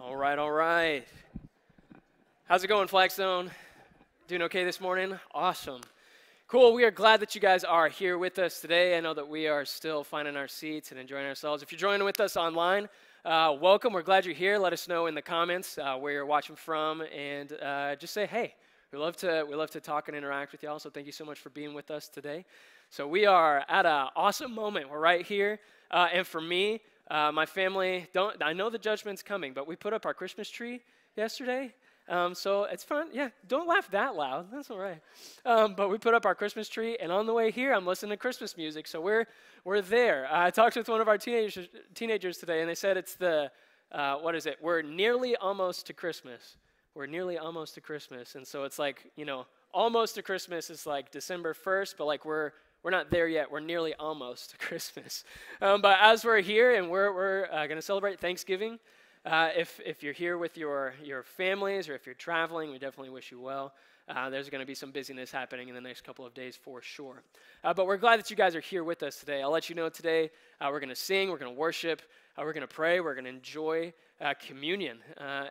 All right, all right. How's it going, Flagstone? Doing okay this morning? Awesome. Cool. We are glad that you guys are here with us today. I know that we are still finding our seats and enjoying ourselves. If you're joining with us online, uh, welcome. We're glad you're here. Let us know in the comments uh, where you're watching from, and uh, just say hey. We love to we love to talk and interact with y'all. So thank you so much for being with us today. So we are at an awesome moment. We're right here, uh, and for me, uh, my family don't. I know the judgment's coming, but we put up our Christmas tree yesterday. Um, so it's fun. Yeah, don't laugh that loud. That's all right. Um, but we put up our Christmas tree, and on the way here, I'm listening to Christmas music. So we're we're there. I talked with one of our teenagers teenagers today, and they said it's the uh, what is it? We're nearly almost to Christmas. We're nearly almost to Christmas, and so it's like you know, almost to Christmas is like December 1st, but like we're we're not there yet. We're nearly almost to Christmas. Um, but as we're here and we're, we're uh, going to celebrate Thanksgiving, uh, if, if you're here with your, your families or if you're traveling, we definitely wish you well. Uh, there's going to be some busyness happening in the next couple of days for sure. Uh, but we're glad that you guys are here with us today. I'll let you know today uh, we're going to sing, we're going to worship, uh, we're going to pray, we're going to enjoy communion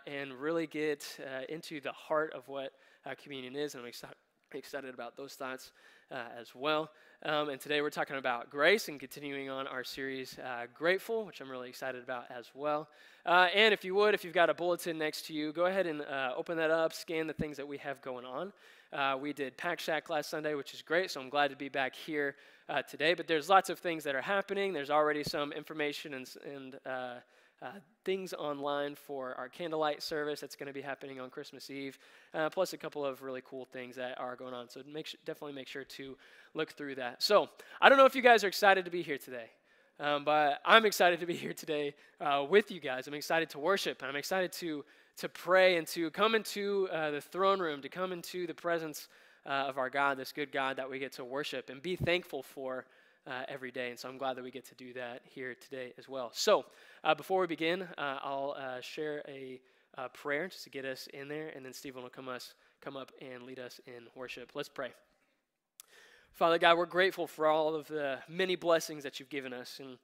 and really get into the heart of what communion is. And I'm excited, excited about those thoughts as well. Um, and today we're talking about grace and continuing on our series, uh, Grateful, which I'm really excited about as well. Uh, and if you would, if you've got a bulletin next to you, go ahead and uh, open that up, scan the things that we have going on. Uh, we did Pack Shack last Sunday, which is great, so I'm glad to be back here uh, today. But there's lots of things that are happening. There's already some information and, and uh, things online for our candlelight service that's going to be happening on Christmas Eve, uh, plus a couple of really cool things that are going on. So make definitely make sure to look through that. So I don't know if you guys are excited to be here today. Um, but I'm excited to be here today uh, with you guys. I'm excited to worship, and I'm excited to to pray and to come into uh, the throne room, to come into the presence uh, of our God, this good God that we get to worship and be thankful for uh, every day. And so I'm glad that we get to do that here today as well. So uh, before we begin, uh, I'll uh, share a uh, prayer just to get us in there, and then Stephen will come, us, come up and lead us in worship. Let's pray. Father God, we're grateful for all of the many blessings that you've given us. And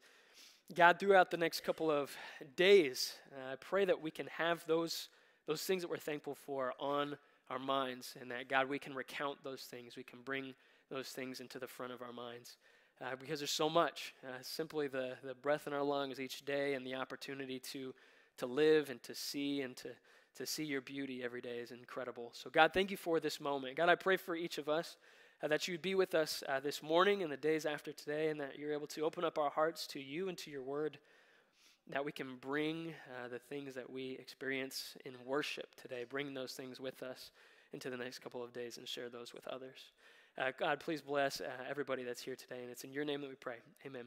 God, throughout the next couple of days, uh, I pray that we can have those, those things that we're thankful for on our minds, and that, God, we can recount those things. We can bring those things into the front of our minds uh, because there's so much. Uh, simply the, the breath in our lungs each day and the opportunity to, to live and to see and to, to see your beauty every day is incredible. So, God, thank you for this moment. God, I pray for each of us uh, that you'd be with us uh, this morning and the days after today, and that you're able to open up our hearts to you and to your word, that we can bring uh, the things that we experience in worship today, bring those things with us into the next couple of days and share those with others. Uh, God, please bless uh, everybody that's here today, and it's in your name that we pray. Amen.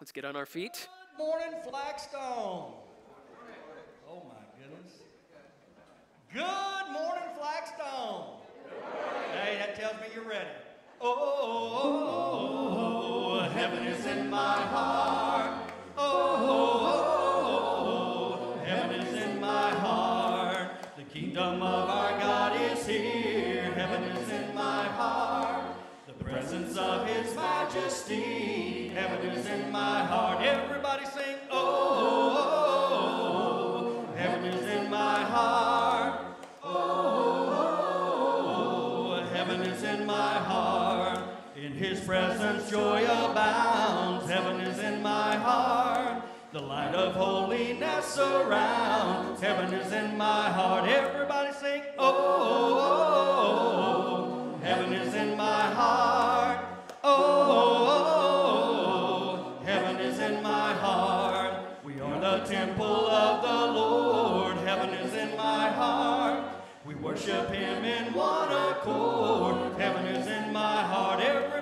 Let's get on our feet. Good morning, Flagstone. Oh, my goodness. Good morning, Flagstone. Hey, that tells me you're ready. Oh, oh, oh, heaven is in my heart. Majesty. Heaven is in my heart. Everybody sing, oh, heaven is in my heart. Oh, heaven is in my heart. In his presence joy abounds. Heaven is in my heart. The light of holiness surrounds. Heaven is in my heart. Everybody sing, oh, worship him in one accord. Heaven is in my heart. Everybody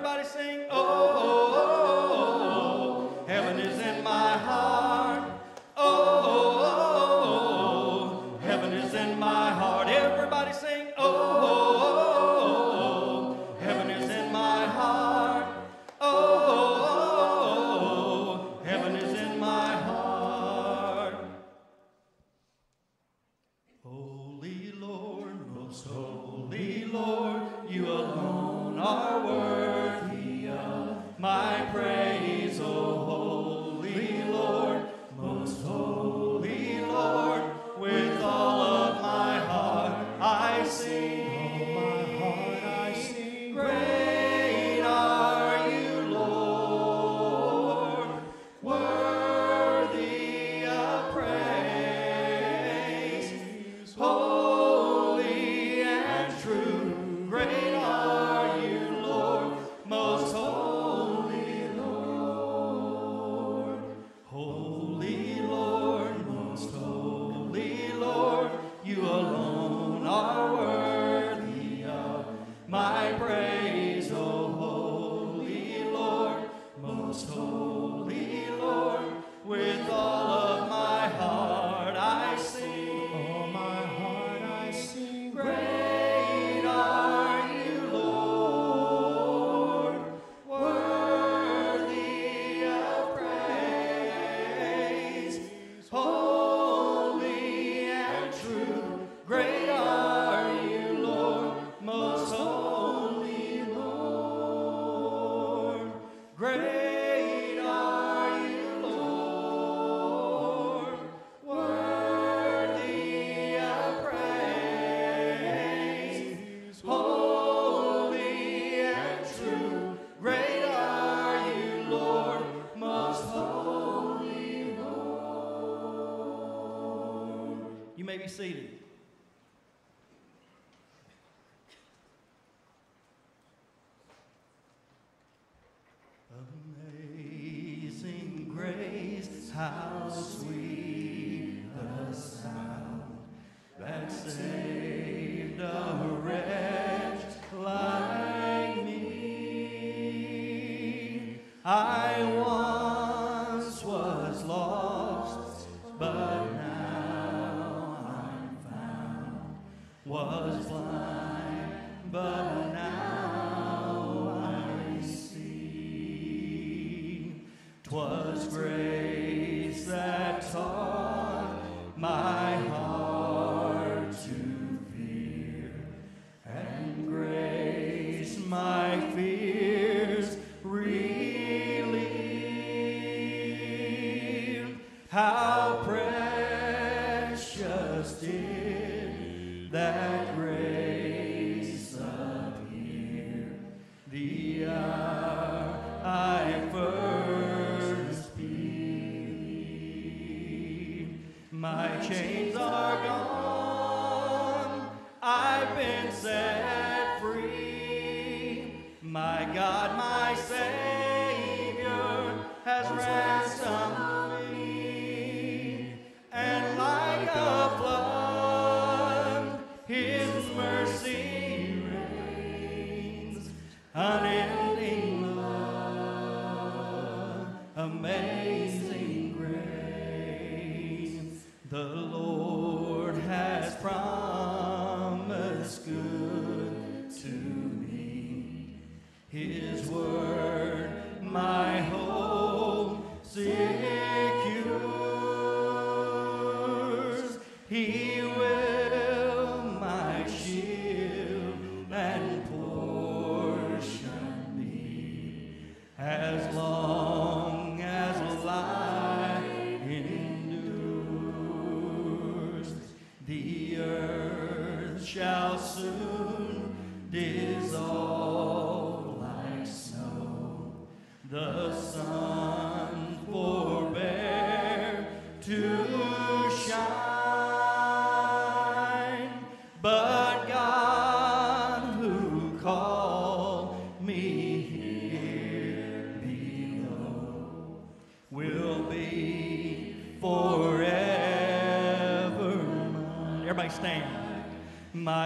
soon dissolve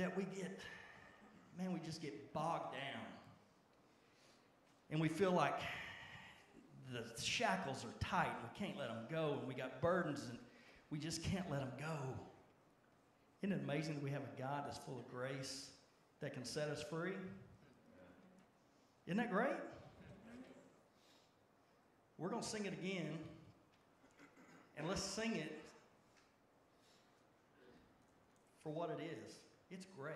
that we get, man, we just get bogged down. And we feel like the shackles are tight. We can't let them go. And we got burdens and we just can't let them go. Isn't it amazing that we have a God that's full of grace that can set us free? Isn't that great? We're going to sing it again. And let's sing it for what it is. It's great.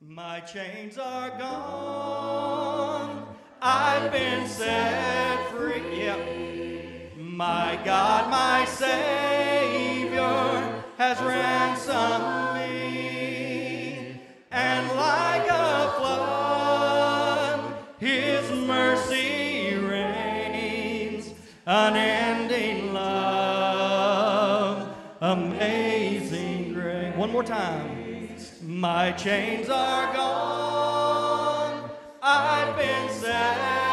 My chains are gone. I've been set free. Yep. My God, my Savior has ransomed me. And like a flood, His mercy reigns. Unending love, amazing grace. One more time. My chains are gone. I've been set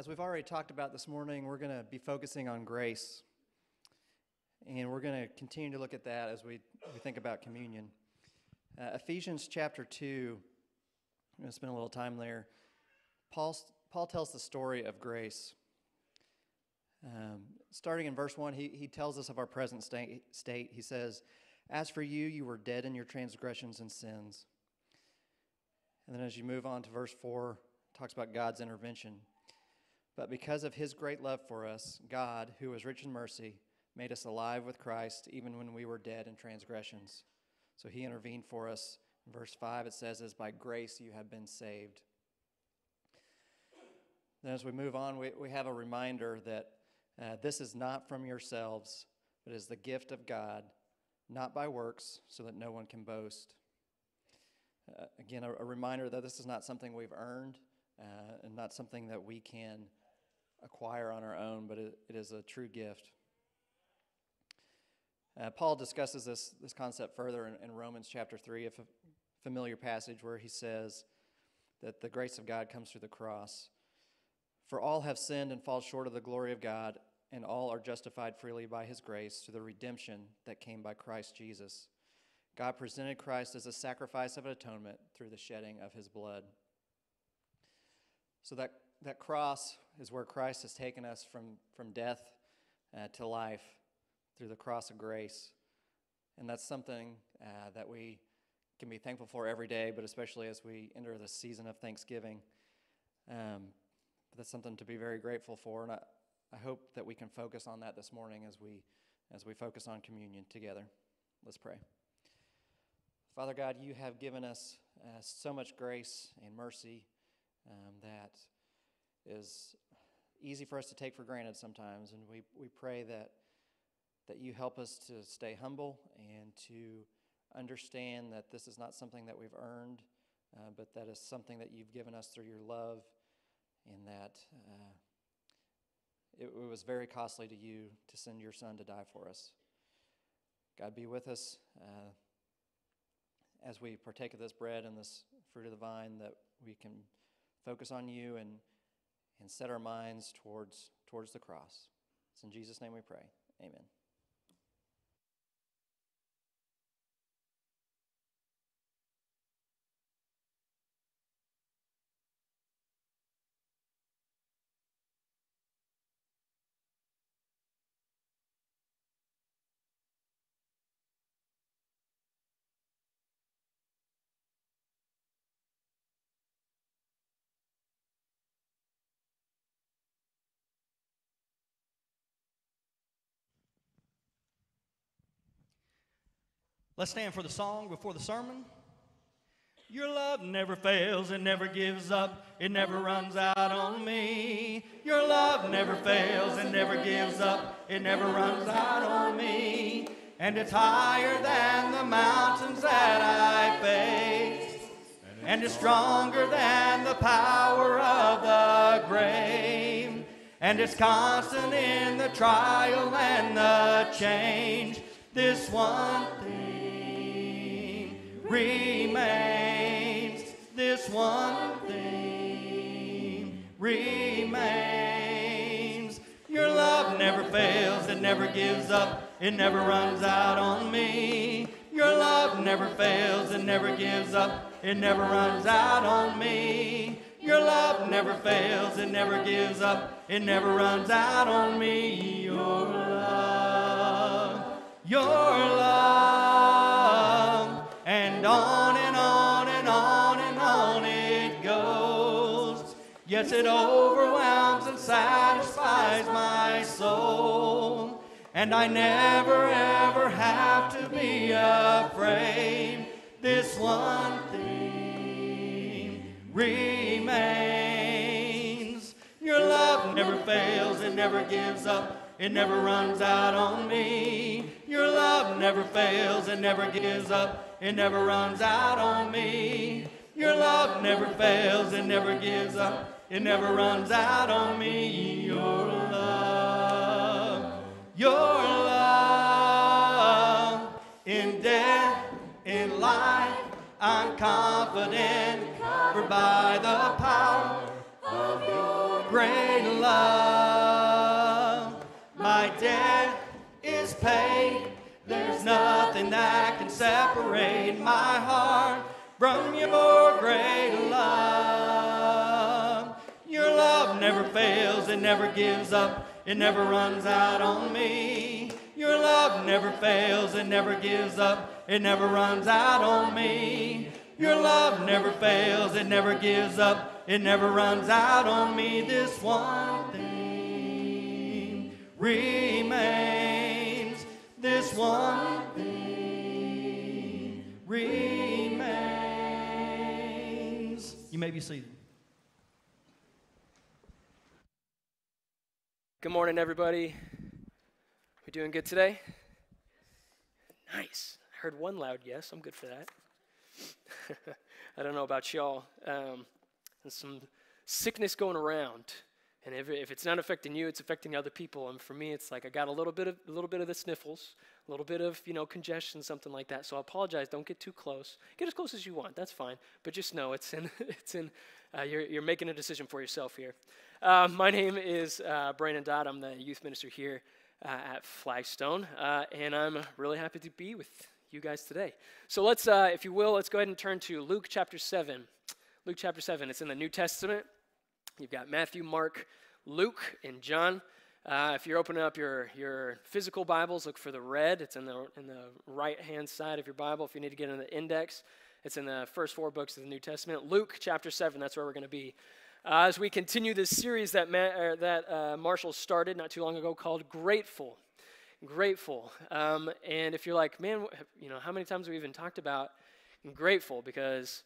As we've already talked about this morning, we're going to be focusing on grace. And we're going to continue to look at that as we, we think about communion. Uh, Ephesians chapter 2, I'm going to spend a little time there. Paul, Paul tells the story of grace. Um, starting in verse 1, he, he tells us of our present state, state. He says, As for you, you were dead in your transgressions and sins. And then as you move on to verse 4, talks about God's intervention. But because of his great love for us, God, who is rich in mercy, made us alive with Christ even when we were dead in transgressions. So he intervened for us. In verse 5, it says, As by grace you have been saved. Then, as we move on, we, we have a reminder that uh, this is not from yourselves, but is the gift of God, not by works, so that no one can boast. Uh, again, a, a, reminder that this is not something we've earned uh, and not something that we can acquire on our own, but it, it is a true gift. Uh, Paul discusses this, this concept further in, in Romans chapter 3, a familiar passage where he says that the grace of God comes through the cross. For all have sinned and fall short of the glory of God, and all are justified freely by his grace through the redemption that came by Christ Jesus. God presented Christ as a sacrifice of atonement through the shedding of his blood. So that that cross is where Christ has taken us from, from death uh, to life through the cross of grace. And that's something uh, that we can be thankful for every day, but especially as we enter the season of Thanksgiving. Um, that's something to be very grateful for. And I, I hope that we can focus on that this morning as we, as we focus on communion together. Let's pray. Father God, you have given us uh, so much grace and mercy um, that is easy for us to take for granted sometimes. And we, we pray that, that you help us to stay humble and to understand that this is not something that we've earned, uh, but that is something that you've given us through your love, and that uh, it, it, was very costly to you to send your son to die for us. God be with us uh, as we partake of this bread and this fruit of the vine, that we can focus on you and and set our minds towards, towards the cross. It's in Jesus' name we pray. Amen. Let's stand for the song before the sermon. Your love never fails, it never gives up, it never runs out on me. Your love never fails, it never gives up, it never runs out on me. And it's higher than the mountains that I face, and it's stronger than the power of the grave. And it's constant in the trial and the change. This one thing remains. This one thing remains. Your love never fails, it never gives up, it never runs out on me. Your love never fails, it never gives up, it never runs out on me. Your love never fails, it never gives up, it never runs out on me. Your love, your love Yes, it overwhelms and satisfies my soul. And I never ever have to be afraid. This one thing remains. Your love never fails, it never gives up, it never runs out on me. Your love never fails, it never gives up, it never runs out on me. Your love never fails, it never gives up, it never runs out on me. Your love, your love, in death, in life, I'm confident, covered by the power of your great love. My debt is paid. There's nothing that can separate my heart from your great love. Never fails, it never gives up, it never runs out on me. Your love never fails, it never gives up, it never runs out on me. Your love never fails, it never gives up, it never runs out on me. This one thing remains, this one thing remains. You may be seated. Good morning, everybody. We doing good today? Nice. I heard one loud yes. I'm good for that. I don't know about y'all. Um, there's some sickness going around, and if, if it's not affecting you, it's affecting other people. And for me, it's like I got a little bit of a little bit of the sniffles, a little bit of you know congestion, something like that. So I apologize. Don't get too close. Get as close as you want. That's fine. But just know it's in it's in. Uh, you're you're making a decision for yourself here. Uh, my name is uh, Brandon Dodd. I'm the youth minister here uh, at Flagstone, uh, and I'm really happy to be with you guys today. So let's, uh, if you will, let's go ahead and turn to Luke chapter 7. Luke chapter 7, it's in the New Testament. You've got Matthew, Mark, Luke, and John. Uh, if you're opening up your, your physical Bibles, look for the red. It's in the, in the right hand side of your Bible. If you need to get in the index, it's in the first four books of the New Testament. Luke chapter 7, that's where we're going to be. Uh, as we continue this series that, Ma- that uh, Marshall started not too long ago called Grateful. Grateful. Um, and if you're like, man, you know, how many times have we even talked about grateful? Because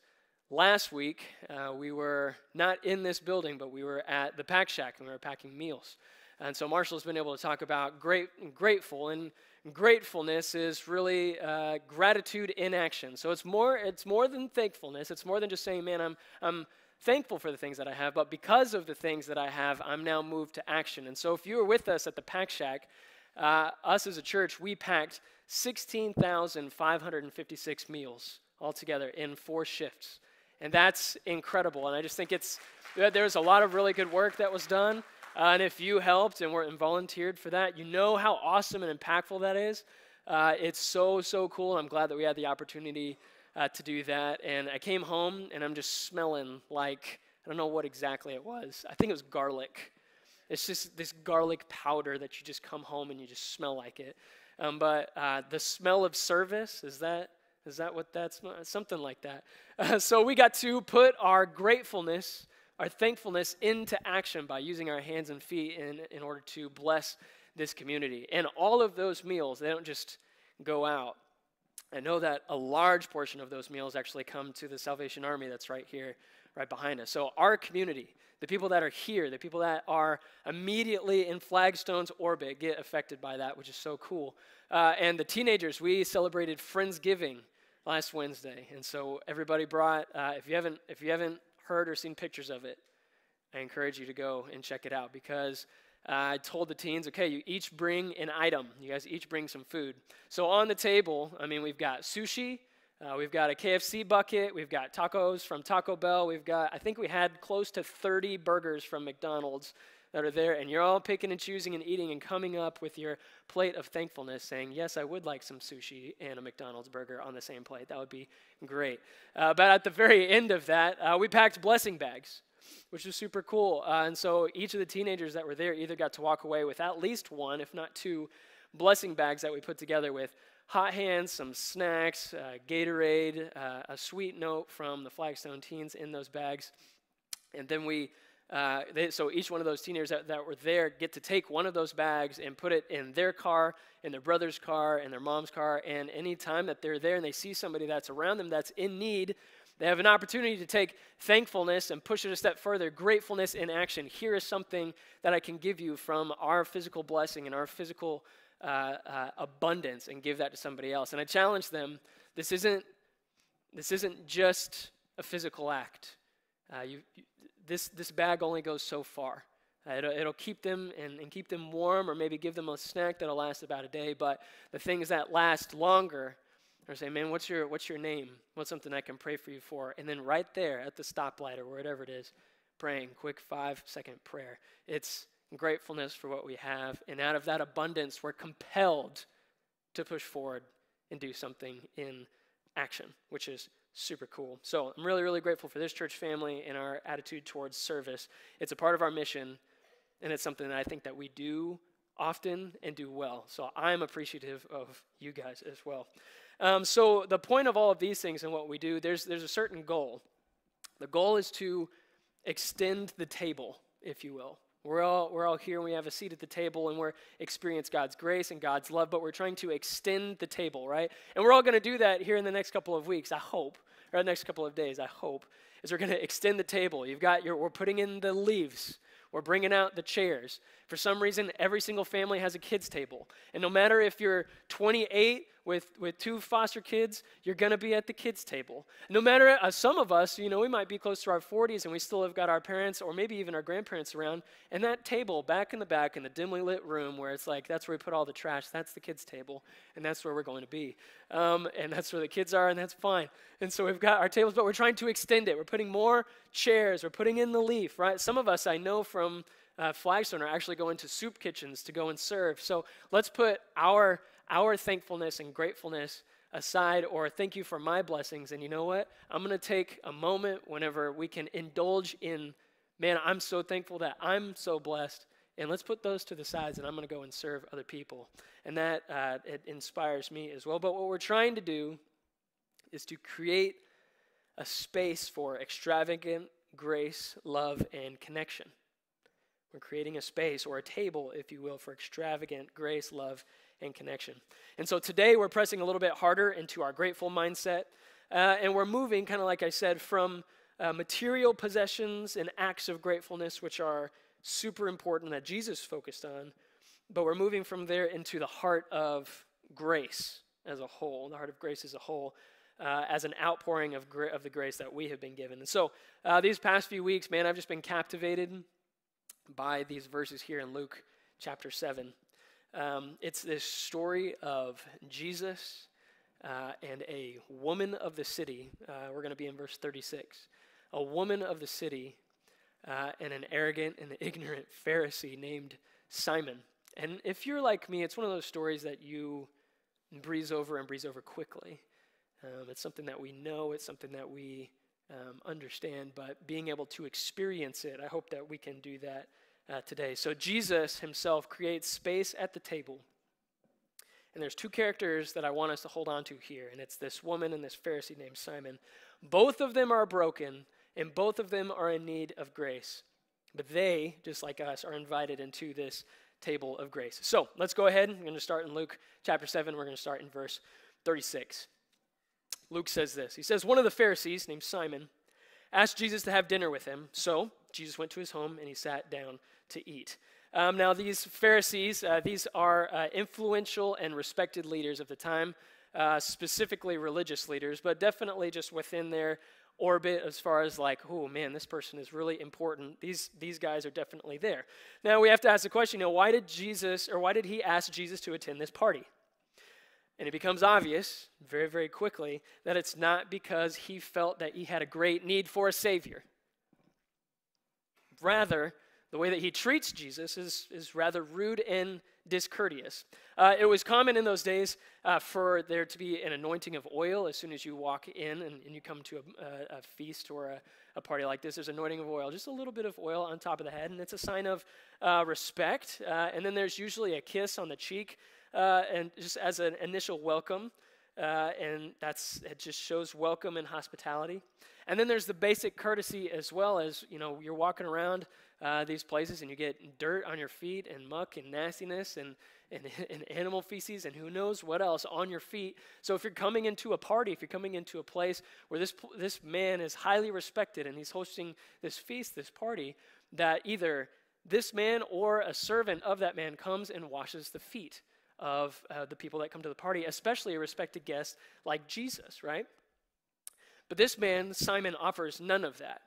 last week uh, we were not in this building, but we were at the Pack Shack and we were packing meals. And so Marshall's been able to talk about great, grateful, and gratefulness is really uh, gratitude in action. So it's more, it's more than thankfulness. It's more than just saying, man, I'm, I'm thankful for the things that I have, but because of the things that I have, I'm now moved to action. And so if you were with us at the Pack Shack, uh, us as a church, we packed 16,556 meals altogether in four shifts. And that's incredible. And I just think it's, there's a lot of really good work that was done. Uh, and if you helped and were and volunteered for that, you know how awesome and impactful that is. Uh, it's so, so cool. I'm glad that we had the opportunity uh, to do that. And I came home and I'm just smelling like, I don't know what exactly it was. I think it was garlic. It's just this garlic powder that you just come home and you just smell like it. Um, but uh, the smell of service, is that, is that what that's, something like that. Uh, so we got to put our gratefulness, our thankfulness into action by using our hands and feet in, in order to bless this community. And all of those meals, they don't just go out. I know that a large portion of those meals actually come to the Salvation Army that's right here, right behind us. So, our community, the people that are here, the people that are immediately in Flagstone's orbit, get affected by that, which is so cool. Uh, and the teenagers, we celebrated Friendsgiving last Wednesday, and so everybody brought. Uh, if you haven't, if you haven't heard or seen pictures of it, I encourage you to go and check it out because uh, I told the teens, okay, you each bring an item. You guys each bring some food. So on the table, I mean, we've got sushi, uh, we've got a KFC bucket, we've got tacos from Taco Bell, we've got, I think we had close to 30 burgers from McDonald's that are there, and you're all picking and choosing and eating and coming up with your plate of thankfulness, saying, Yes, I would like some sushi and a McDonald's burger on the same plate. That would be great. Uh, but at the very end of that, uh, we packed blessing bags which was super cool. Uh, and so each of the teenagers that were there either got to walk away with at least one, if not two, blessing bags that we put together with hot hands, some snacks, uh, Gatorade, uh, a sweet note from the Flagstone teens in those bags. And then we, uh, they, so each one of those teenagers that, that were there get to take one of those bags and put it in their car, in their brother's car, in their mom's car. And anytime that they're there and they see somebody that's around them that's in need, They have an opportunity to take thankfulness and push it a step further, gratefulness in action. Here is something that I can give you from our physical blessing and our physical uh, uh, abundance and give that to somebody else. And I challenge them this isn't, this isn't just a physical act. Uh, you, you, this, this bag only goes so far. Uh, it'll, it'll, keep them and, and, keep them warm, or maybe give them a snack that'll last about a day. But the things that last longer are saying, "Man, what's your what's your name? What's something I can pray for you for?" And then right there at the stoplight or whatever it is, praying, quick five second prayer. It's gratefulness for what we have, and out of that abundance, we're compelled to push forward and do something in action, which is super cool. So I'm really, really grateful for this church family and our attitude towards service. It's a part of our mission, and it's something that I think that we do often and do well. So I'm appreciative of you guys as well. Um, so the point of all of these things and what we do, there's there's a certain goal. The goal is to extend the table, if you will. We're all, we're all here and we have a seat at the table and we're experience God's grace and God's love, but we're trying to extend the table, right? And we're all going to do that here in the next couple of weeks, I hope, or the next couple of days, I hope, is we're going to extend the table. You've got your, we're putting in the leaves. We're bringing out the chairs. For some reason, every single family has a kids' table. And no matter if you're 28 with, with two foster kids, you're going to be at the kids' table. No matter, uh, some of us, you know, we might be close to our 40s and we still have got our parents or maybe even our grandparents around. And that table back in the back in the dimly lit room where it's like, that's where we put all the trash, that's the kids' table. And that's where we're going to be. Um, and that's where the kids are, and that's fine. And so we've got our tables, but we're trying to extend it. We're putting more chairs, we're putting in the leaf, right? Some of us I know from uh, Flagstone are actually going to soup kitchens to go and serve. So let's put our our thankfulness and gratefulness aside or thank you for my blessings. And you know what? I'm going to take a moment whenever we can indulge in, man, I'm so thankful that I'm so blessed. And let's put those to the sides and I'm going to go and serve other people. And that uh, it inspires me as well. But what we're trying to do is to create a space for extravagant grace, love, and connection. We're creating a space or a table, if you will, for extravagant grace, love, and connection. And so today we're pressing a little bit harder into our grateful mindset. Uh, and we're moving, kind of like I said, from uh, material possessions and acts of gratefulness, which are super important that Jesus focused on. But we're moving from there into the heart of grace as a whole, the heart of grace as a whole. Uh, as an outpouring of, gra- of the grace that we have been given. And so, uh, these past few weeks, man, I've just been captivated by these verses here in Luke chapter 7. Um, it's this story of Jesus uh, and a woman of the city. Uh, we're going to be in verse 36. A woman of the city uh, and an arrogant and ignorant Pharisee named Simon. And if you're like me, it's one of those stories that you breeze over and breeze over quickly. Um, it's something that we know, it's something that we um, understand, but being able to experience it, I hope that we can do that uh, today. So Jesus himself creates space at the table. And there's two characters that I want us to hold on to here, and it's this woman and this Pharisee named Simon. Both of them are broken, and both of them are in need of grace. But they, just like us, are invited into this table of grace. So let's go ahead. We're going to start in Luke chapter 7. We're going to start in verse 36. Luke says this He says, One of the Pharisees, named Simon, asked Jesus to have dinner with him. So Jesus went to his home and he sat down to eat. Um, now, these Pharisees, uh, these are uh, influential and respected leaders of the time, uh, specifically religious leaders, but definitely just within their orbit as far as like, oh man, this person is really important. These these guys are definitely there. Now we have to ask the question, you know, why did Jesus or why did he ask Jesus to attend this party? And it becomes obvious very, very quickly that it's not because he felt that he had a great need for a Savior. Rather, the way that he treats Jesus is, is rather rude and discourteous. Uh, it was common in those days uh, for there to be an anointing of oil as soon as you walk in and, and you come to a, a, a feast or a, a, party like this. There's anointing of oil, just a little bit of oil on top of the head, and it's a sign of uh, respect. Uh, and then there's usually a kiss on the cheek, uh, and just as an initial welcome. Uh, and that's it just shows welcome and hospitality and then there's the basic courtesy as well as you know you're walking around uh, these places and you get dirt on your feet and muck and nastiness and and, and animal feces and who knows what else on your feet. So if you're coming into a party, if you're coming into a place where this, this man is highly respected and he's hosting this feast, this party, that either this man or a servant of that man comes and washes the feet of uh, the people that come to the party, especially a respected guest like Jesus, right? But this man, Simon, offers none of that.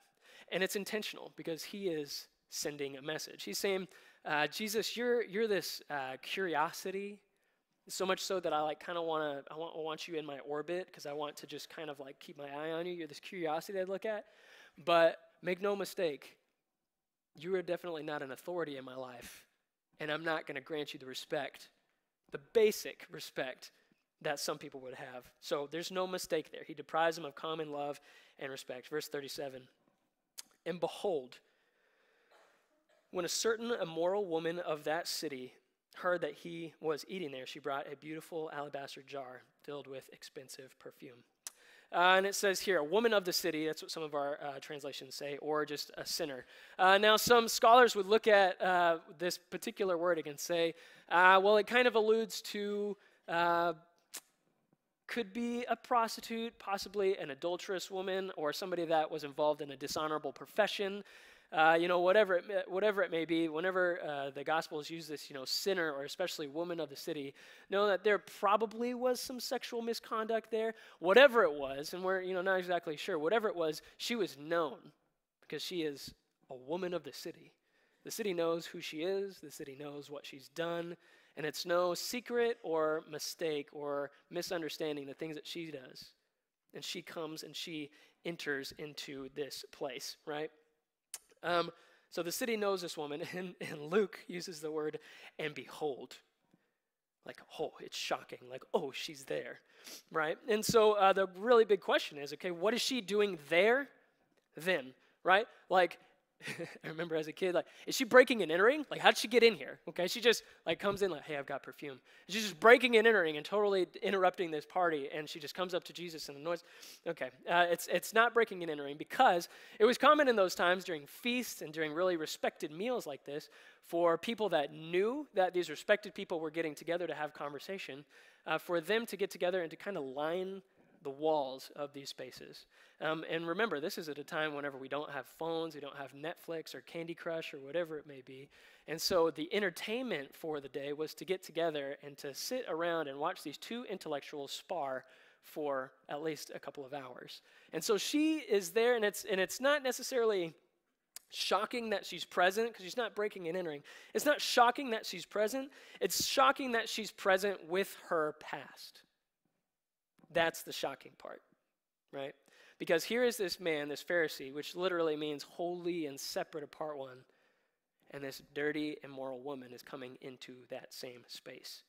And it's intentional because he is sending a message. He's saying, uh, Jesus, you're, you're this uh, curiosity, so much so that I like kind of want to, I want, want you in my orbit because I want to just kind of like keep my eye on you. You're this curiosity that I look at. But make no mistake, you are definitely not an authority in my life. And I'm not going to grant you the respect, the basic respect that some people would have. So there's no mistake there. He deprives them of common love and respect. Verse 37 And behold, when a certain immoral woman of that city heard that he was eating there, she brought a beautiful alabaster jar filled with expensive perfume. Uh, and it says here, a woman of the city, that's what some of our uh, translations say, or just a sinner. Uh, now, some scholars would look at uh, this particular word and say, uh, well, it kind of alludes to uh, could be a prostitute, possibly an adulterous woman, or somebody that was involved in a dishonorable profession. Uh, you know, whatever it, whatever it may be, whenever uh, the Gospels use this, you know, sinner or especially woman of the city, know that there probably was some sexual misconduct there. Whatever it was, and we're, you know, not exactly sure, whatever it was, she was known because she is a woman of the city. The city knows who she is, the city knows what she's done, and it's no secret or mistake or misunderstanding the things that she does. And she comes and she enters into this place, right? Um, so the city knows this woman, and, and Luke uses the word, and behold. Like, oh, it's shocking. Like, oh, she's there, right? And so uh, the really big question is okay, what is she doing there then, right? Like, I remember as a kid, like, is she breaking and entering? Like, how did she get in here? Okay, she just like comes in like, hey, I've got perfume. She's just breaking and entering and totally interrupting this party, and she just comes up to Jesus and annoys. Okay, uh, it's it's not breaking and entering because it was common in those times during feasts and during really respected meals like this for people that knew that these respected people were getting together to have conversation, uh, for them to get together and to kind of line the walls of these spaces. Um, and remember, this is at a time whenever we don't have phones, we don't have Netflix or Candy Crush or whatever it may be. And so the entertainment for the day was to get together and to sit around and watch these two intellectuals spar for at least a couple of hours. And so she is there, and it's, and it's not necessarily shocking that she's present because she's not breaking and entering. It's not shocking that she's present, it's shocking that she's present with her past. That's the shocking part, right? Because here is this man, this Pharisee, which literally means holy and separate apart one, and this dirty, immoral woman is coming into that same space.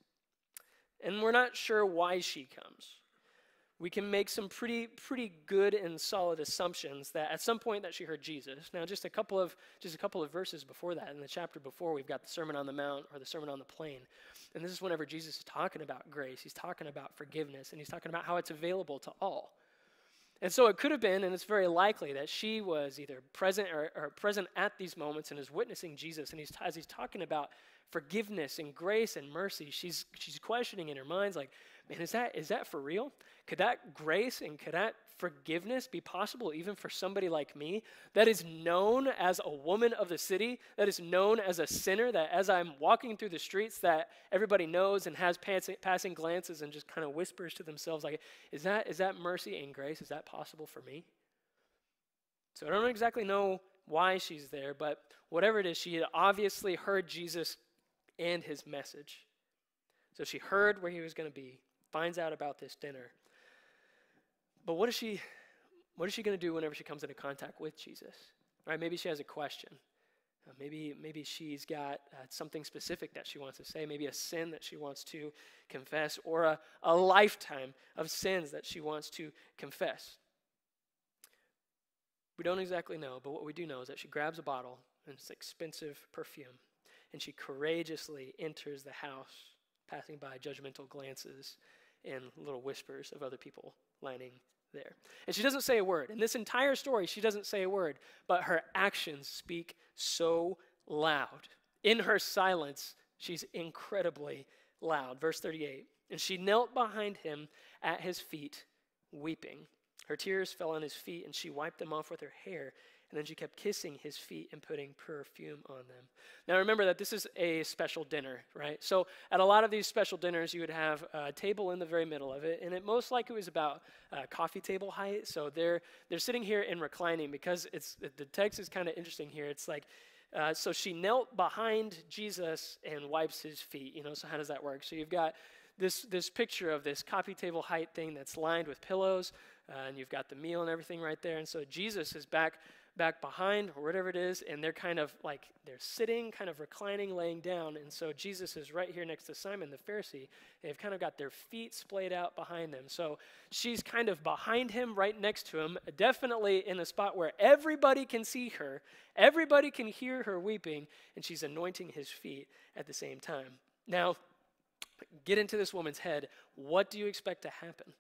And we're not sure why she comes. We can make some pretty, pretty good and solid assumptions that at some point that she heard Jesus. Now, just a couple of just a couple of verses before that, in the chapter before, we've got the Sermon on the Mount or the Sermon on the Plain, and this is whenever Jesus is talking about grace. He's talking about forgiveness, and he's talking about how it's available to all. And so it could have been, and it's very likely, that she was either present or, or present at these moments and is witnessing Jesus. And he's, as he's talking about forgiveness and grace and mercy, she's, she's questioning in her mind, like, man, is that, is that for real? Could that grace and could that forgiveness be possible even for somebody like me that is known as a woman of the city, that is known as a sinner, that as I'm walking through the streets that everybody knows and has passing, passing glances and just kind of whispers to themselves like, is that, is that mercy and grace? Is that possible for me? So I don't exactly know why she's there, but whatever it is, she had obviously heard Jesus and his message. So she heard where he was going to be, finds out about this dinner. But what is she what is she going to do whenever she comes into contact with Jesus? Right? Maybe she has a question. Uh, maybe maybe she's got uh, something specific that she wants to say, maybe a sin that she wants to confess or a, a lifetime of sins that she wants to confess. We don't exactly know, but what we do know is that she grabs a bottle and it's expensive perfume and she courageously enters the house, passing by judgmental glances and little whispers of other people lining there. And she doesn't say a word. In this entire story, she doesn't say a word, but her actions speak so loud. In her silence, she's incredibly loud. Verse 38 And she knelt behind him at his feet, weeping. Her tears fell on his feet, and she wiped them off with her hair. And then she kept kissing his feet and putting perfume on them. Now remember that this is a special dinner, right? So at a lot of these special dinners, you would have a table in the very middle of it, and it most likely was about uh, coffee table height. So they're they're sitting here and reclining because it's the text is kind of interesting here. It's like. Uh, so she knelt behind Jesus and wipes his feet. You know, so how does that work? So you've got this this picture of this coffee table height thing that's lined with pillows, uh, and you've got the meal and everything right there. And so Jesus is back back behind or whatever it is, and they're kind of like they're sitting, kind of reclining, laying down. And so Jesus is right here next to Simon the Pharisee. They've kind of got their feet splayed out behind them. So she's kind of behind him, right next to him, definitely in a spot where everybody can see her, everybody can hear her weeping, and she's anointing his feet at the same time. Now, get into this woman's head. What do you expect to happen?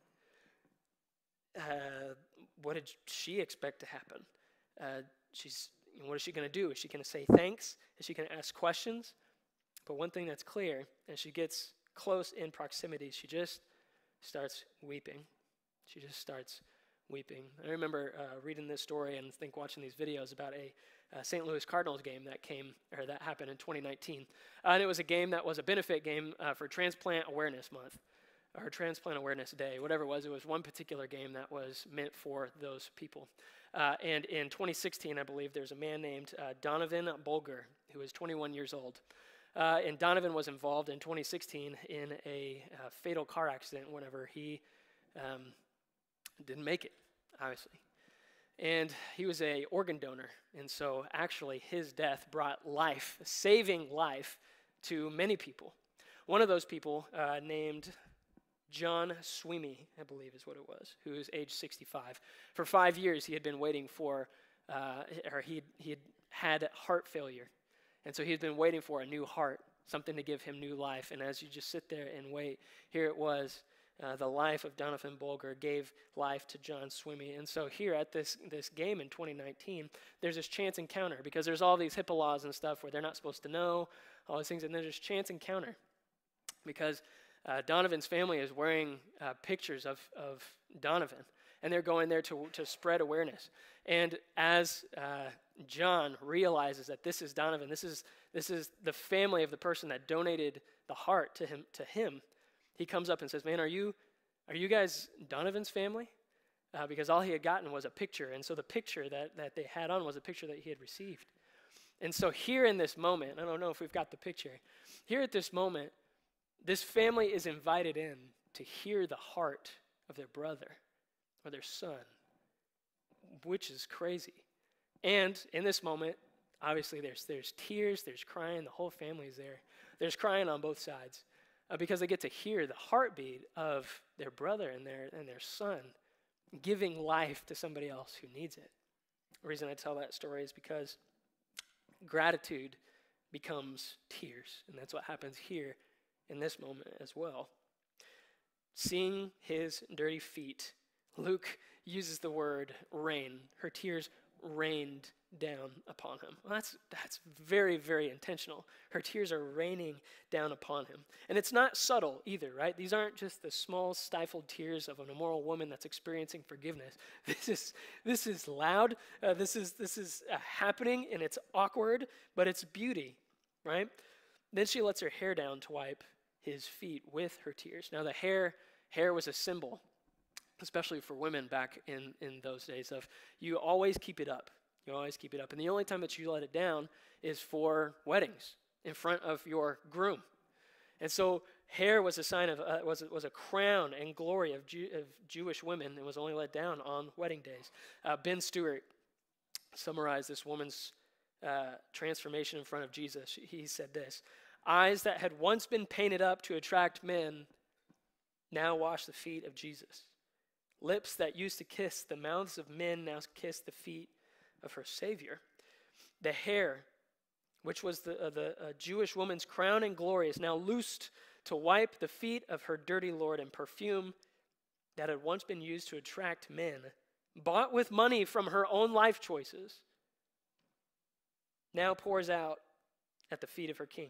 Uh, what did she expect to happen? Uh, she's, what is she going to do? Is she going to say thanks? Is she going to ask questions? But one thing that's clear, as she gets close in proximity, she just starts weeping. She just starts weeping. I remember uh, reading this story and think watching these videos about a St. Louis Cardinals game that came or that happened in 2019, uh, and it was a game that was a benefit game uh, for Transplant Awareness Month or Transplant Awareness Day, whatever it was. It was one particular game that was meant for those people. Uh, and in 2016, I believe, there's a man named uh, Donovan Bulger who was 21 years old. Uh, and Donovan was involved in 2016 in a uh, fatal car accident whenever he um, didn't make it, obviously. And he was a organ donor. And so actually his death brought life, saving life to many people. One of those people uh, named John Sweeney, I believe is what it was, who was age 65. For five years, he had been waiting for, uh, or he he had had heart failure. And so he had been waiting for a new heart, something to give him new life. And as you just sit there and wait, here it was. Uh, the life of Donovan Bulger gave life to John Sweeney. And so here at this, this game in 2019, there's this chance encounter because there's all these HIPAA laws and stuff where they're not supposed to know all these things. And there's this chance encounter because uh, Donovan's family is wearing uh, pictures of, of Donovan, and they're going there to, to spread awareness. And as uh, John realizes that this is Donovan, this is, this is the family of the person that donated the heart to him, to him, he comes up and says, Man, are you, are you guys Donovan's family? Uh, because all he had gotten was a picture. And so the picture that, that they had on was a picture that he had received. And so here in this moment, I don't know if we've got the picture, here at this moment, this family is invited in to hear the heart of their brother or their son, which is crazy. And in this moment, obviously there's, there's tears, there's crying, the whole family's there. There's crying on both sides uh, because they get to hear the heartbeat of their brother and their, and their son giving life to somebody else who needs it. The reason I tell that story is because gratitude becomes tears, and that's what happens here in this moment as well. Seeing his dirty feet, Luke uses the word rain. Her tears rained down upon him. Well, that's, that's very, very intentional. Her tears are raining down upon him. And it's not subtle either, right? These aren't just the small, stifled tears of an immoral woman that's experiencing forgiveness. This is, this is loud. Uh, this is, this is uh, happening, and it's awkward, but it's beauty, right? Then she lets her hair down to wipe his feet with her tears. Now, the hair, hair was a symbol, especially for women back in, in those days, of you always keep it up. You always keep it up. And the only time that you let it down is for weddings in front of your groom. And so hair was a sign of, uh, was, was a crown and glory of, Jew, of Jewish women and was only let down on wedding days. Uh, ben Stewart summarized this woman's uh, transformation in front of Jesus. He said this Eyes that had once been painted up to attract men now wash the feet of Jesus. Lips that used to kiss the mouths of men now kiss the feet of her Savior. The hair, which was the, uh, the uh, Jewish woman's crown and glory, is now loosed to wipe the feet of her dirty Lord, and perfume that had once been used to attract men, bought with money from her own life choices, now pours out at the feet of her king,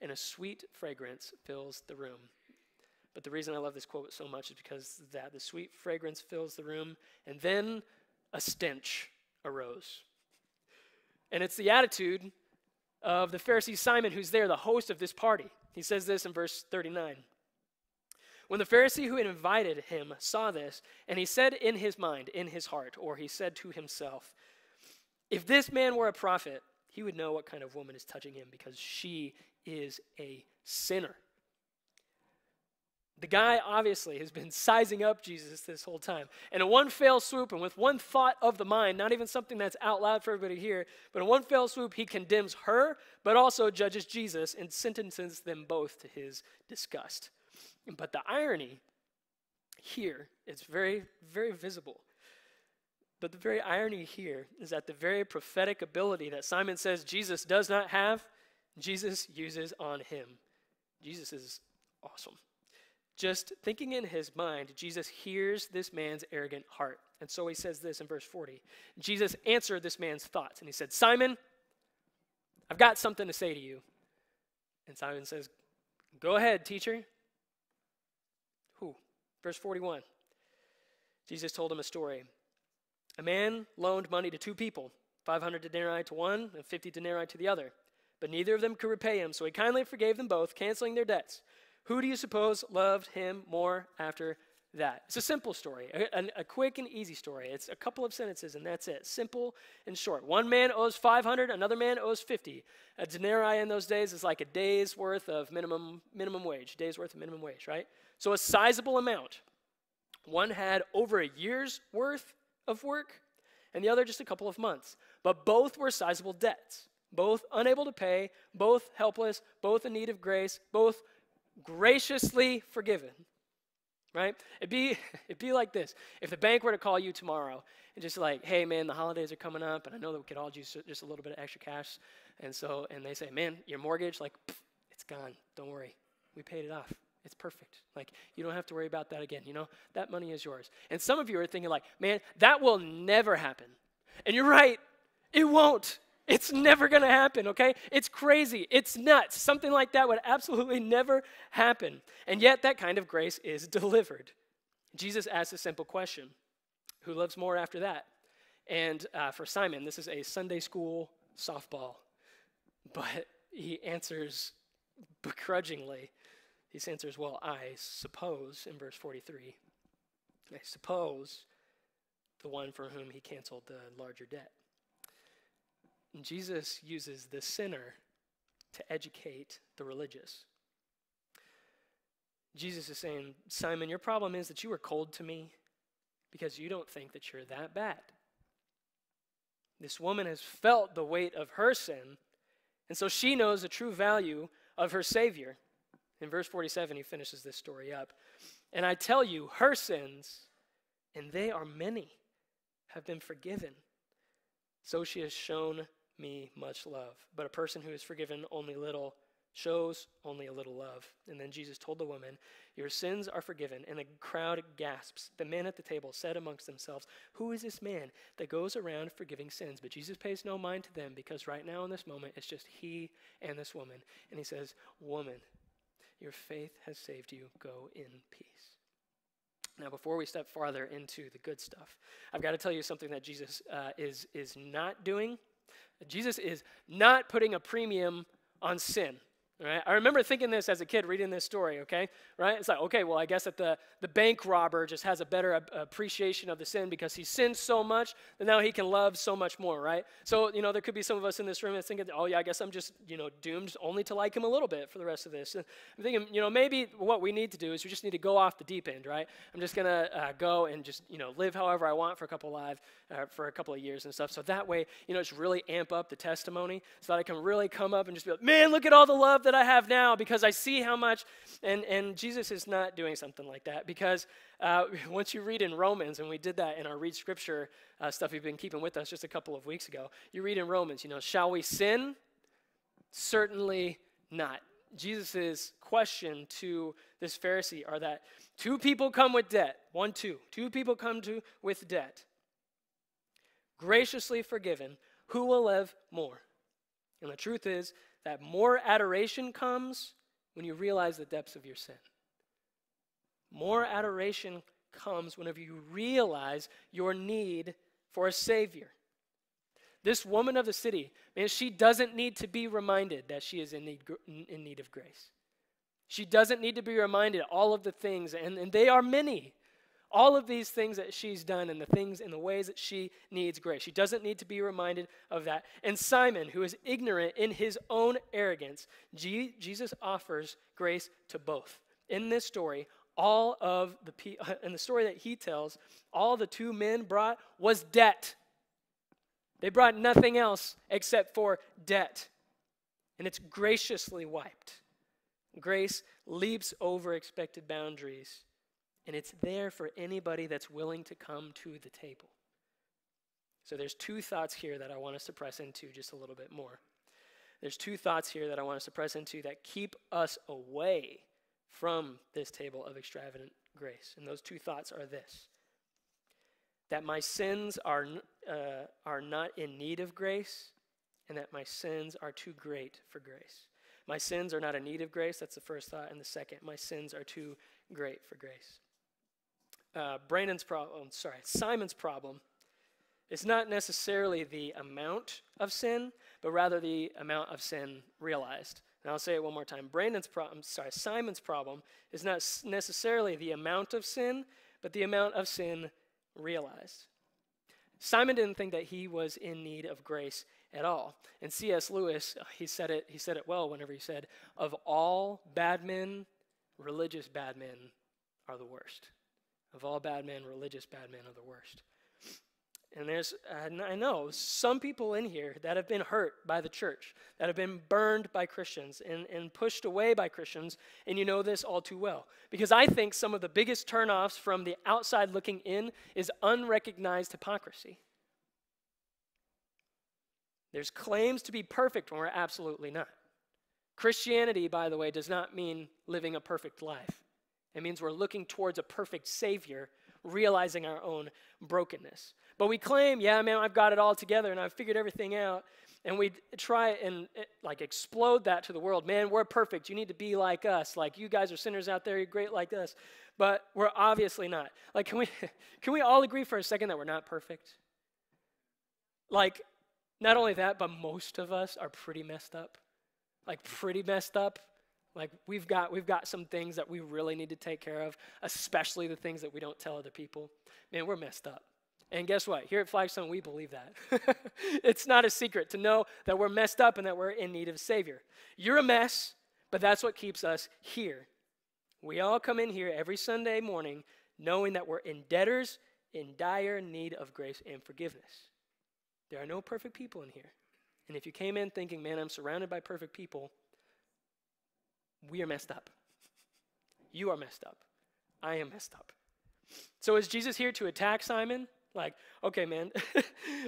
and a sweet fragrance fills the room. But the reason I love this quote so much is because that the sweet fragrance fills the room, and then a stench arose. And it's the attitude of the Pharisee Simon, who's there, the host of this party. He says this in verse 39. When the Pharisee who had invited him saw this, and he said in his mind, in his heart, or he said to himself, If this man were a prophet, he would know what kind of woman is touching him because she is a sinner. The guy obviously has been sizing up Jesus this whole time. And in one fell swoop, and with one thought of the mind, not even something that's out loud for everybody to hear, but in one fell swoop, he condemns her, but also judges Jesus and sentences them both to his disgust. But the irony here is very, very visible. But the very irony here is that the very prophetic ability that Simon says Jesus does not have, Jesus uses on him. Jesus is awesome. Just thinking in his mind, Jesus hears this man's arrogant heart. And so he says this in verse 40. Jesus answered this man's thoughts, and he said, Simon, I've got something to say to you. And Simon says, Go ahead, teacher. Who? Verse 41. Jesus told him a story. A man loaned money to two people, 500 denarii to one and 50 denarii to the other. But neither of them could repay him, so he kindly forgave them both, canceling their debts. Who do you suppose loved him more after that? It's a simple story, a, a, quick and easy story. It's a couple of sentences, and that's it. Simple and short. One man owes 500, another man owes 50. A denarii in those days is like a day's worth of minimum, minimum wage, day's worth of minimum wage, right? So a sizable amount. One had over a year's worth of work, and the other just a couple of months. But both were sizable debts. Both unable to pay, both helpless, both in need of grace, both graciously forgiven. Right? It'd be, it'd be like this. If the bank were to call you tomorrow and just like, hey, man, the holidays are coming up, and I know that we could all use just a little bit of extra cash. And so, and they say, man, your mortgage, like, pff, it's gone. Don't worry. We paid it off. It's perfect. Like, you don't have to worry about that again. You know, that money is yours. And some of you are thinking, like, man, that will never happen. And you're right, it won't. It's never going to happen, okay? It's crazy. It's nuts. Something like that would absolutely never happen. And yet, that kind of grace is delivered. Jesus asks a simple question Who loves more after that? And uh, for Simon, this is a Sunday school softball. But he answers begrudgingly. He answers, Well, I suppose, in verse 43, I suppose the one for whom he canceled the larger debt. And Jesus uses the sinner to educate the religious. Jesus is saying, Simon, your problem is that you are cold to me because you don't think that you're that bad. This woman has felt the weight of her sin, and so she knows the true value of her Savior. In verse 47, he finishes this story up. And I tell you, her sins, and they are many, have been forgiven. So she has shown me much love. But a person who is forgiven only little shows only a little love. And then Jesus told the woman, Your sins are forgiven. And the crowd gasps. The men at the table said amongst themselves, Who is this man that goes around forgiving sins? But Jesus pays no mind to them because right now in this moment it's just he and this woman. And he says, Woman, your faith has saved you. Go in peace. Now, before we step farther into the good stuff, I've got to tell you something that Jesus uh, is, is not doing Jesus is not putting a premium on sin. Right? I remember thinking this as a kid reading this story, okay? Right? It's like, okay, well, I guess that the, the bank robber just has a better appreciation of the sin because he sinned so much that now he can love so much more, right? So, you know, there could be some of us in this room that's thinking, oh, yeah, I guess I'm just, you know, doomed only to like him a little bit for the rest of this. And I'm thinking, you know, maybe what we need to do is we just need to go off the deep end, right? I'm just going to uh, go and just, you know, live however I want for a couple live, uh, for a couple of years and stuff. So that way, you know, just really amp up the testimony so that I can really come up and just be like, man, look at all the love that I have now because I see how much. And, and Jesus is not doing something like that because uh, once you read in Romans, and we did that in our Read Scripture uh, stuff you've been keeping with us just a couple of weeks ago, you read in Romans, you know, shall we sin? Certainly not. Jesus' question to this Pharisee are that two people come with debt. One, two. Two people come to with debt. Graciously forgiven. Who will live more? And the truth is that more adoration comes when you realize the depths of your sin. More adoration comes whenever you realize your need for a Savior. This woman of the city, man, she doesn't need to be reminded that she is in need, in need of grace. She doesn't need to be reminded all of the things, and, and they are many. All of these things that she's done and the things and the ways that she needs grace. She doesn't need to be reminded of that. And Simon, who is ignorant in his own arrogance, G- Jesus offers grace to both. In this story, all of the in the story that he tells, all the two men brought was debt. They brought nothing else except for debt. And it's graciously wiped. Grace leaps over expected boundaries, and it's there for anybody that's willing to come to the table. So there's two thoughts here that I want us to press into just a little bit more. There's two thoughts here that I want us to press into that keep us away from this table of extravagant grace. And those two thoughts are this that my sins are, uh, are not in need of grace, and that my sins are too great for grace. My sins are not in need of grace. That's the first thought. And the second, my sins are too great for grace. Uh, Brandon's problem, sorry, Simon's problem is not necessarily the amount of sin, but rather the amount of sin realized. And I'll say it one more time. Brandon's problem, sorry, Simon's problem is not necessarily the amount of sin, but the amount of sin realized. Simon didn't think that he was in need of grace at all. And C.S. Lewis, he said it, he said it well whenever he said, Of all bad men, religious bad men are the worst. Of all bad men, religious bad men are the worst. And there's, I know some people in here that have been hurt by the church, that have been burned by Christians and, and pushed away by Christians, and you know this all too well. Because I think some of the biggest turnoffs from the outside looking in is unrecognized hypocrisy. There's claims to be perfect when we're absolutely not. Christianity, by the way, does not mean living a perfect life. It means we're looking towards a perfect Savior, realizing our own brokenness. But we claim, yeah, man, I've got it all together and I've figured everything out. And we try and eh, like explode that to the world. Man, we're perfect. You need to be like us. Like you guys are sinners out there. You're great like us. But we're obviously not. Like, can we can we all agree for a second that we're not perfect? Like, not only that, but most of us are pretty messed up. Like pretty messed up. Like we've got we've got some things that we really need to take care of, especially the things that we don't tell other people. Man, we're messed up. And guess what? Here at Flagstone, we believe that. it's not a secret to know that we're messed up and that we're in need of a Savior. You're a mess, but that's what keeps us here. We all come in here every Sunday morning knowing that we're in debtors in dire need of grace and forgiveness. There are no perfect people in here. And if you came in thinking, man, I'm surrounded by perfect people, we are messed up. You are messed up. I am messed up. So is Jesus here to attack Simon? Like, okay, man.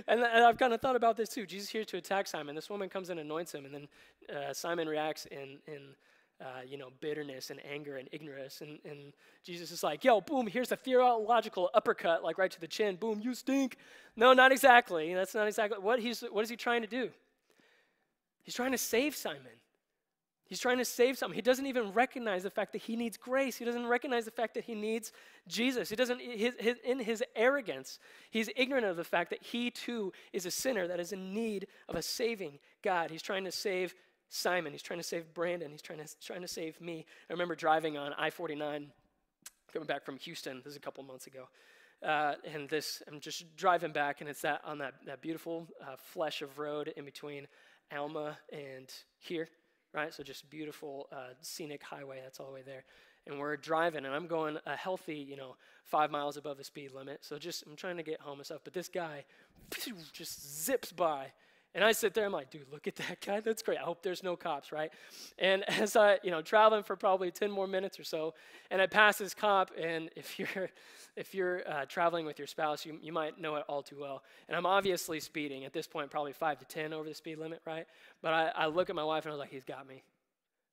and, and, I've kind of thought about this too. Jesus here to attack Simon. This woman comes and anoints him, and then uh, Simon reacts in, in uh, you know, bitterness and anger and ignorance. And, and Jesus is like, yo, boom, here's a theological uppercut, like right to the chin. Boom, you stink. No, not exactly. That's not exactly what he's, what is he trying to do? He's trying to save Simon. He's trying to save Simon. He doesn't even recognize the fact that he needs grace. He doesn't recognize the fact that he needs Jesus. He doesn't, his, his, in his arrogance, he's ignorant of the fact that he too is a sinner that is in need of a saving God. He's trying to save Simon. He's trying to save Brandon. He's trying to, trying to save me. I remember driving on I 49, coming back from Houston. This is a couple months ago. Uh, and this, I'm just driving back, and it's that on that, that beautiful uh, flesh of road in between Alma and here, right? So just beautiful uh, scenic highway. That's all the way there. And we're driving, and I'm going a healthy, you know, five miles above the speed limit. So just I'm trying to get home and stuff. But this guy just zips by and I sit there, I'm like, dude, look at that guy. That's great. I hope there's no cops, right? And as I, you know, traveling for probably 10 more minutes or so, and I pass this cop, and if you're, if you're uh, traveling with your spouse, you, you might know it all too well. And I'm obviously speeding at this point, probably five to 10 over the speed limit, right? But I, I look at my wife and I was like, he's got me.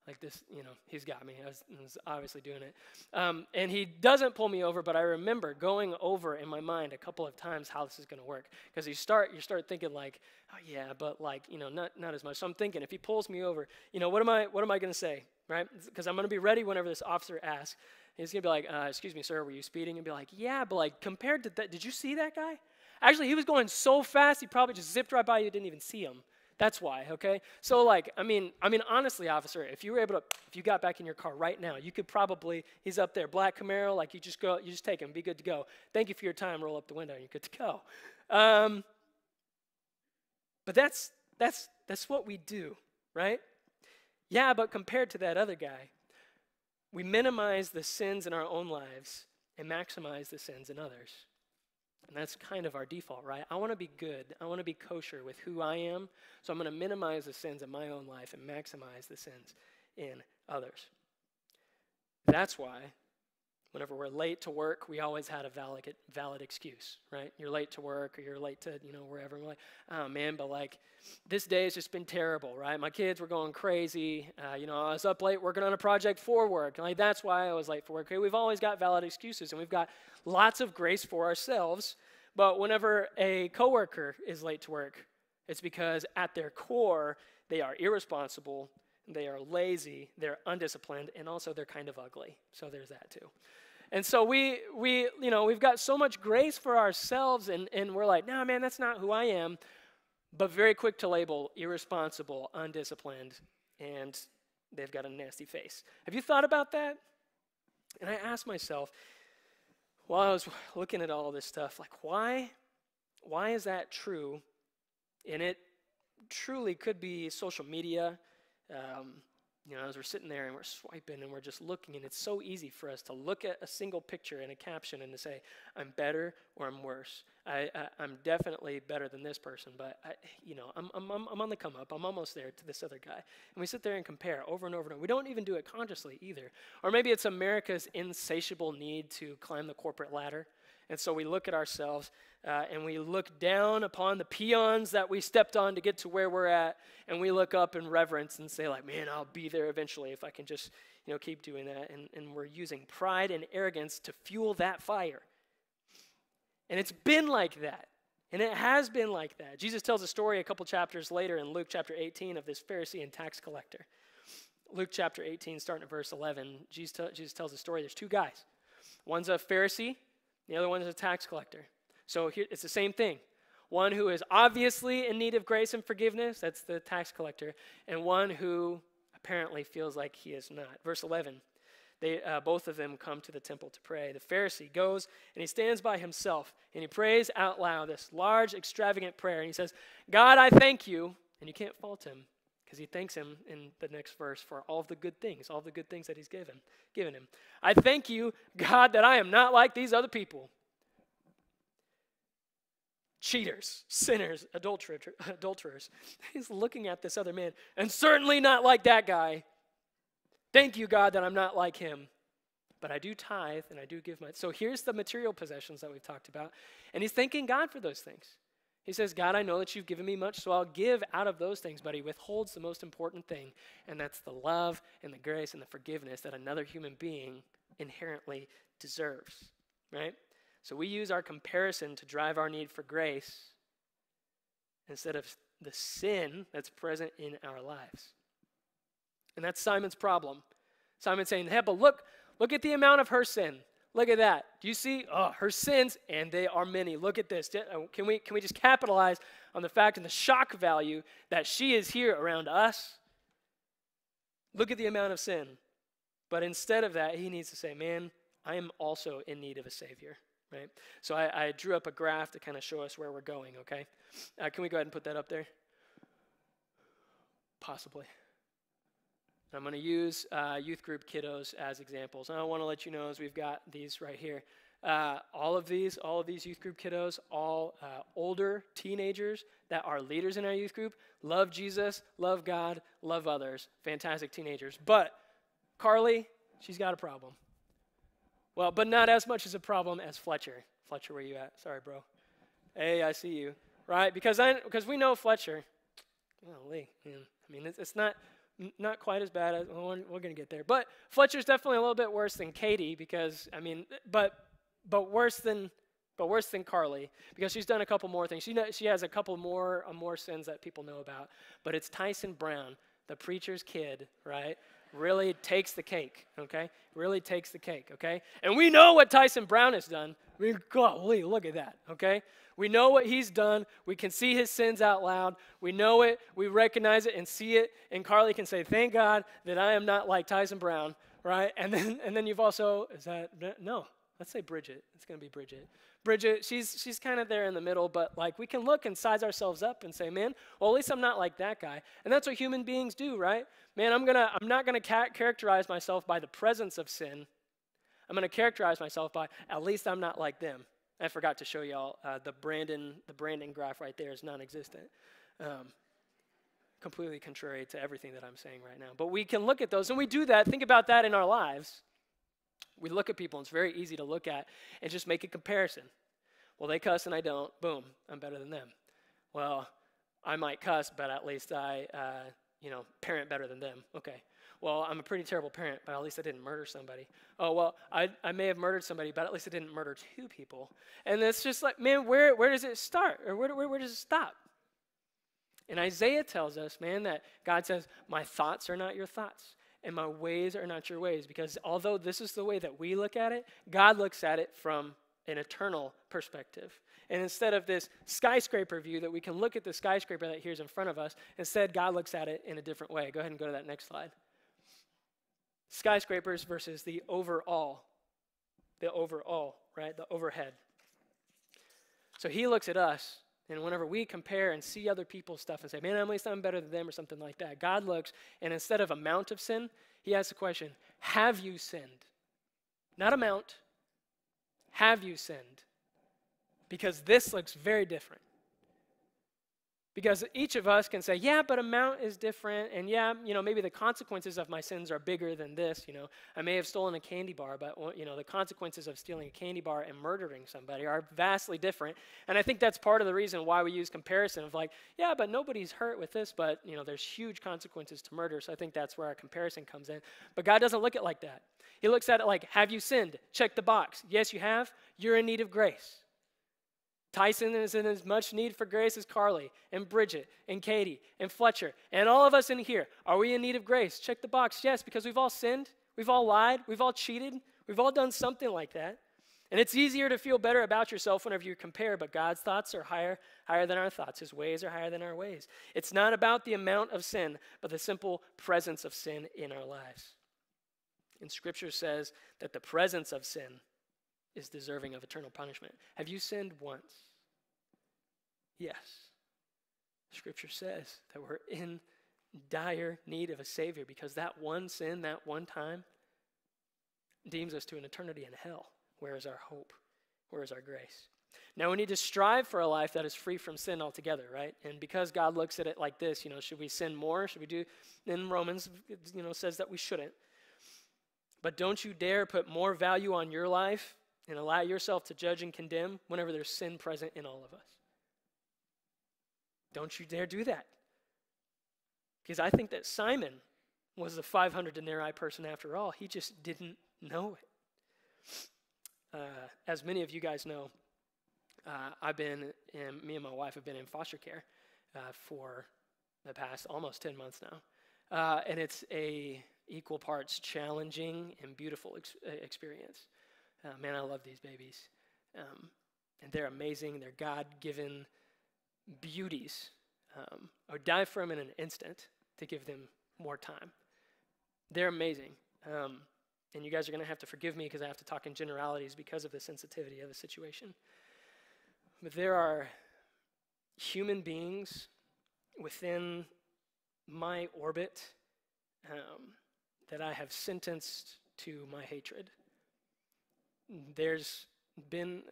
Like this, you know, he's got me. I was, I was obviously doing it. Um, and he doesn't pull me over, but I remember going over in my mind a couple of times how this is going to work. Because you start, you start thinking like, oh yeah, but like, you know, not, not as much. So I'm thinking, if he pulls me over, you know, what am I, what am I going to say, right? Because I'm going to be ready whenever this officer asks. He's going to be like, uh, excuse me, sir, were you speeding? And be like, yeah, but like compared to that, did you see that guy? Actually, he was going so fast, he probably just zipped right by you, didn't even see him. That's why, okay? So like, I mean, I mean honestly, officer, if you were able to if you got back in your car right now, you could probably he's up there, black Camaro, like you just go you just take him, be good to go. Thank you for your time, roll up the window, and you're good to go. Um, but that's that's that's what we do, right? Yeah, but compared to that other guy, we minimize the sins in our own lives and maximize the sins in others. And that's kind of our default, right? I want to be good. I want to be kosher with who I am. So I'm going to minimize the sins in my own life and maximize the sins in others. That's why whenever we're late to work, we always had a valid, valid excuse, right? You're late to work or you're late to, you know, wherever. And we're like, oh man, but like this day has just been terrible, right? My kids were going crazy. Uh, you know, I was up late working on a project for work. And Like that's why I was late for work. Okay, we've always got valid excuses and we've got lots of grace for ourselves. But whenever a coworker is late to work, it's because at their core, they are irresponsible, they are lazy, they're undisciplined, and also they're kind of ugly. So there's that too. And so we, we you know, we've got so much grace for ourselves, and, and we're like, no, man, that's not who I am. But very quick to label irresponsible, undisciplined, and they've got a nasty face. Have you thought about that? And I asked myself, while I was looking at all this stuff, like, why, why is that true? And it truly could be social media. Um, you know, as we're sitting there and we're swiping and we're just looking, and it's so easy for us to look at a single picture and a caption and to say, I'm better or I'm worse. I, I, am definitely better than this person, but, I, you know, I'm, I'm, I'm on the come up. I'm almost there to this other guy. And we sit there and compare over and over and over. We don't even do it consciously either. Or maybe it's America's insatiable need to climb the corporate ladder. And so we look at ourselves uh, and we look down upon the peons that we stepped on to get to where we're at, and we look up in reverence and say, like, man, I'll be there eventually if I can just, you know, keep doing that. And, and we're using pride and arrogance to fuel that fire. And it's been like that. And it has been like that. Jesus tells a story a couple chapters later in Luke chapter 18 of this Pharisee and tax collector. Luke chapter 18, starting at verse 11, Jesus, Jesus tells a story. There's two guys. One's a Pharisee, the other one is a tax collector. So here, it's the same thing. One who is obviously in need of grace and forgiveness, that's the tax collector, and one who apparently feels like he is not. Verse 11, they, uh, both of them come to the temple to pray. The Pharisee goes and he stands by himself and he prays out loud this large, extravagant prayer. And he says, God, I thank you. And you can't fault him because he thanks him in the next verse for all the good things, all the good things that he's given, given him. I thank you, God, that I am not like these other people cheaters, sinners, adulterers. He's looking at this other man, and certainly not like that guy. Thank you, God, that I'm not like him. But I do tithe and I do give my. So here's the material possessions that we've talked about. And he's thanking God for those things. He says, God, I know that you've given me much, so I'll give out of those things. But he withholds the most important thing, and that's the love and the grace and the forgiveness that another human being inherently deserves, right? So we use our comparison to drive our need for grace instead of the sin that's present in our lives. And that's Simon's problem. Simon's saying, hey, but look, look at the amount of her sin. Look at that. Do you see? Oh, her sins, and they are many. Look at this. Uh, can we, can we just capitalize on the fact and the shock value that she is here around us? Look at the amount of sin. But instead of that, he needs to say, man, I am also in need of a Savior right? So I, I drew up a graph to kind of show us where we're going, okay? Uh, can we go ahead and put that up there? Possibly. I'm going to use uh, youth group kiddos as examples. And I want to let you know as we've got these right here. Uh, all of these, all of these youth group kiddos, all uh, older teenagers that are leaders in our youth group, love Jesus, love God, love others. Fantastic teenagers. But Carly, she's got a problem. Well, but not as much as a problem as Fletcher. Fletcher, where you at? Sorry, bro. Hey, I see you. Right? Because I because we know Fletcher. Golly, man. I mean, it's, it's not not quite as bad as well, we're, we're going to get there. But Fletcher's definitely a little bit worse than Katie because I mean, but but worse than but worse than Carly because she's done a couple more things. She she has a couple more uh, more sins that people know about. But it's Tyson Brown, the preacher's kid, right? Really takes the cake, okay? Really takes the cake, okay? And we know what Tyson Brown has done. I mean, golly, look at that, okay? We know what he's done. We can see his sins out loud. We know it. We recognize it and see it. And Carly can say, "Thank God that I am not like Tyson Brown." Right? And then, and then you've also is that no? Let's say Bridget. It's going to be Bridget. Bridget, she's she's kind of there in the middle, but like we can look and size ourselves up and say, "Man, well at least I'm not like that guy." And that's what human beings do, right? Man, I'm gonna I'm not gonna ca- characterize myself by the presence of sin. I'm gonna characterize myself by at least I'm not like them. I forgot to show y'all uh, the Brandon the Brandon graph right there is non-existent. Um, completely contrary to everything that I'm saying right now. But we can look at those, and we do that. Think about that in our lives. We look at people, and it's very easy to look at and just make a comparison. Well, they cuss and I don't. Boom, I'm better than them. Well, I might cuss, but at least I, uh, you know, parent better than them. Okay, well, I'm a pretty terrible parent, but at least I didn't murder somebody. Oh, well, I, I may have murdered somebody, but at least I didn't murder two people. And it's just like, man, where, where does it start? Or where, where, where does it stop? And Isaiah tells us, man, that God says, My thoughts are not your thoughts, and my ways are not your ways. Because although this is the way that we look at it, God looks at it from an eternal perspective. And instead of this skyscraper view that we can look at the skyscraper that here's in front of us, instead, God looks at it in a different way. Go ahead and go to that next slide skyscrapers versus the overall. The overall, right? The overhead. So he looks at us, and whenever we compare and see other people's stuff and say, man, at least I'm better than them or something like that, God looks, and instead of amount of sin, he asks the question, have you sinned? Not amount, have you sinned? Because this looks very different. Because each of us can say, yeah, but amount is different. And yeah, you know, maybe the consequences of my sins are bigger than this. You know, I may have stolen a candy bar, but, you know, the consequences of stealing a candy bar and murdering somebody are vastly different. And I think that's part of the reason why we use comparison of like, yeah, but nobody's hurt with this, but, you know, there's huge consequences to murder. So I think that's where our comparison comes in. But God doesn't look at it like that. He looks at it like, have you sinned? Check the box. Yes, you have. You're in need of grace. Tyson is in as much need for grace as Carly and Bridget and Katie and Fletcher and all of us in here. Are we in need of grace? Check the box. Yes, because we've all sinned, we've all lied, we've all cheated, we've all done something like that. And it's easier to feel better about yourself whenever you compare, but God's thoughts are higher, higher than our thoughts. His ways are higher than our ways. It's not about the amount of sin, but the simple presence of sin in our lives. And scripture says that the presence of sin is deserving of eternal punishment. Have you sinned once? Yes. Scripture says that we're in dire need of a Savior because that one sin, that one time, deems us to an eternity in hell. Where is our hope? Where is our grace? Now we need to strive for a life that is free from sin altogether, right? And because God looks at it like this, you know, should we sin more? Should we do? In Romans, you know, says that we shouldn't. But don't you dare put more value on your life and allow yourself to judge and condemn whenever there's sin present in all of us. Don't you dare do that. Because I think that Simon was the 500 denarii person after all. He just didn't know it. Uh, as many of you guys know, uh, I've been, in, me and my wife have been in foster care uh, for the past almost 10 months now. Uh, and it's a equal parts challenging and beautiful ex- uh, experience. Uh, man, I love these babies. Um, and they're amazing. They're God given beauties. Um, I would die for them in an instant to give them more time. They're amazing. Um, and you guys are going to have to forgive me because I have to talk in generalities because of the sensitivity of the situation. But there are human beings within my orbit um, that I have sentenced to my hatred. There's been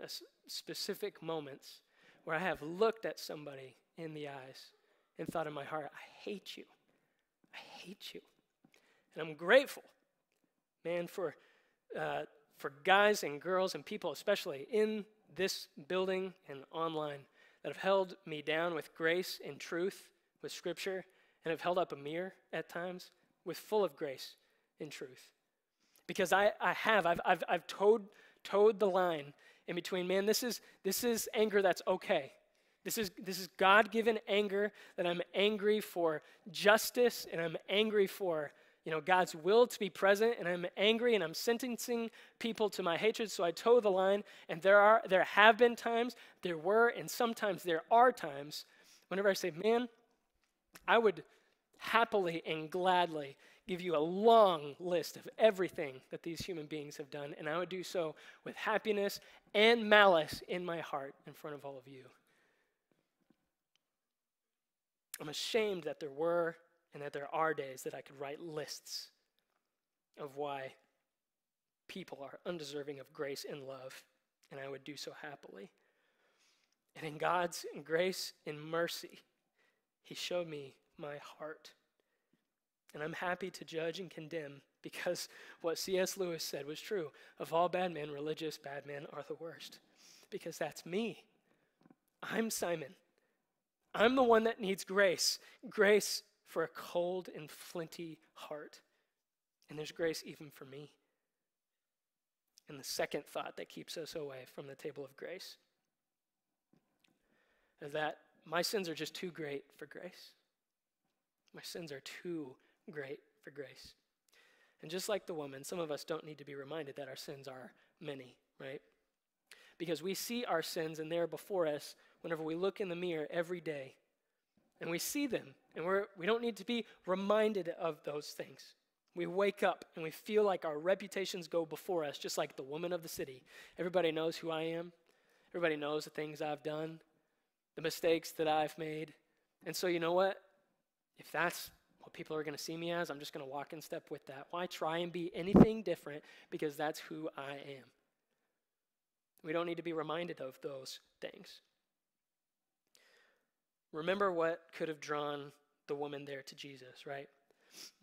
specific moments where I have looked at somebody in the eyes and thought in my heart, I hate you. I hate you. And I'm grateful, man, for, uh, for guys and girls and people, especially in this building and online, that have held me down with grace and truth, with scripture, and have held up a mirror at times with full of grace and truth. Because I, I have, I've, I've, I've toed, toed the line in between, man, this is, this is anger that's okay. This is, this is God given anger that I'm angry for justice and I'm angry for you know, God's will to be present, and I'm angry and I'm sentencing people to my hatred, so I toe the line. And there are, there have been times, there were, and sometimes there are times whenever I say, man, I would happily and gladly give you a long list of everything that these human beings have done, and I would do so with happiness and malice in my heart in front of all of you. I'm ashamed that there were and that there are days that I could write lists of why people are undeserving of grace and love, and I would do so happily. And in God's grace and mercy, He showed me my heart. And I'm happy to judge and condemn because what C.S. Lewis said was true. Of all bad men, religious bad men are the worst. Because that's me. I'm Simon. I'm the one that needs grace grace for a cold and flinty heart. And there's grace even for me. And the second thought that keeps us away from the table of grace is that my sins are just too great for grace. My sins are too great for grace. And just like the woman, some of us don't need to be reminded that our sins are many, right? Because we see our sins and they're before us whenever we look in the mirror every day and we see them and we're, we don't need to be reminded of those things. We wake up and we feel like our reputations go before us, just like the woman of the city. Everybody knows who I am, everybody knows the things I've done, the mistakes that I've made. And so, you know what? If that's what people are going to see me as, I'm just going to walk in step with that. Why try and be anything different? Because that's who I am. We don't need to be reminded of those things. Remember what could have drawn the woman there to Jesus, right?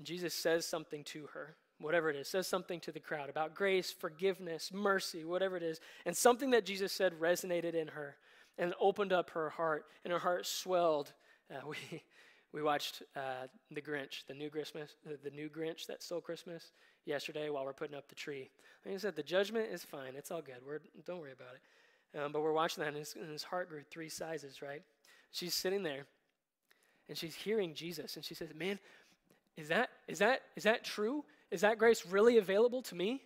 Jesus says something to her, whatever it is, says something to the crowd about grace, forgiveness, mercy, whatever it is. And something that Jesus said resonated in her and opened up her heart, and her heart swelled. Uh, we, we watched uh, The Grinch, the new Christmas, the, new Grinch that stole Christmas yesterday while we're putting up the tree. Like I said, the judgment is fine. It's all good. We're, don't worry about it. Um, but we're watching that, and his, and his heart grew three sizes, right? She's sitting there, and she's hearing Jesus and she says, "Man, is that is that is that true? Is that grace really available to me?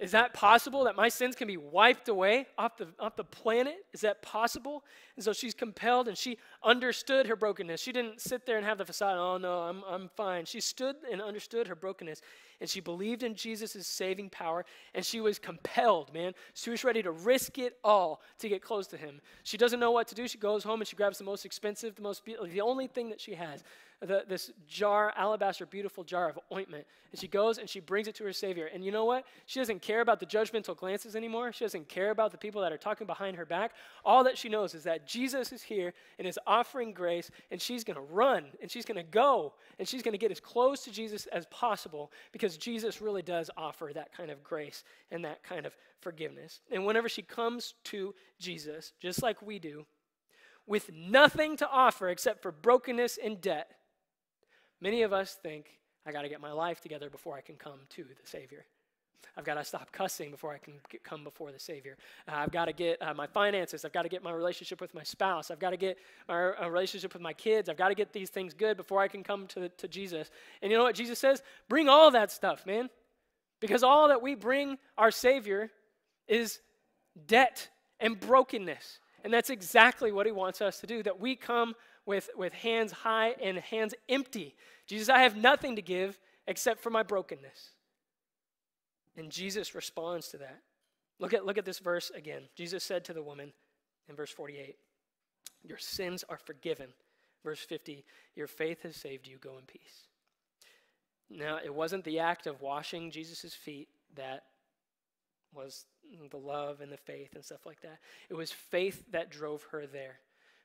Is that possible that my sins can be wiped away off the, off the planet? Is that possible? And so she's compelled and she understood her brokenness. She didn't sit there and have the facade, oh no, I'm, I'm fine. She stood and understood her brokenness and she believed in Jesus' saving power and she was compelled, man. She was ready to risk it all to get close to him. She doesn't know what to do. She goes home and she grabs the most expensive, the most, the only thing that she has the, this jar, alabaster, beautiful jar of ointment. And she goes and she brings it to her Savior. And you know what? She doesn't care about the judgmental glances anymore. She doesn't care about the people that are talking behind her back. All that she knows is that Jesus is here and is offering grace, and she's going to run and she's going to go and she's going to get as close to Jesus as possible because Jesus really does offer that kind of grace and that kind of forgiveness. And whenever she comes to Jesus, just like we do, with nothing to offer except for brokenness and debt, Many of us think, I got to get my life together before I can come to the Savior. I've got to stop cussing before I can get, come before the Savior. Uh, I've got to get uh, my finances. I've got to get my relationship with my spouse. I've got to get my relationship with my kids. I've got to get these things good before I can come to, to Jesus. And you know what Jesus says? Bring all that stuff, man. Because all that we bring our Savior is debt and brokenness. And that's exactly what He wants us to do, that we come with, with hands high and hands empty. Jesus, I have nothing to give except for my brokenness. And Jesus responds to that. Look at, look at this verse again. Jesus said to the woman in verse 48, Your sins are forgiven. Verse 50, Your faith has saved you. Go in peace. Now, it wasn't the act of washing Jesus' feet that was the love and the faith and stuff like that. It was faith that drove her there.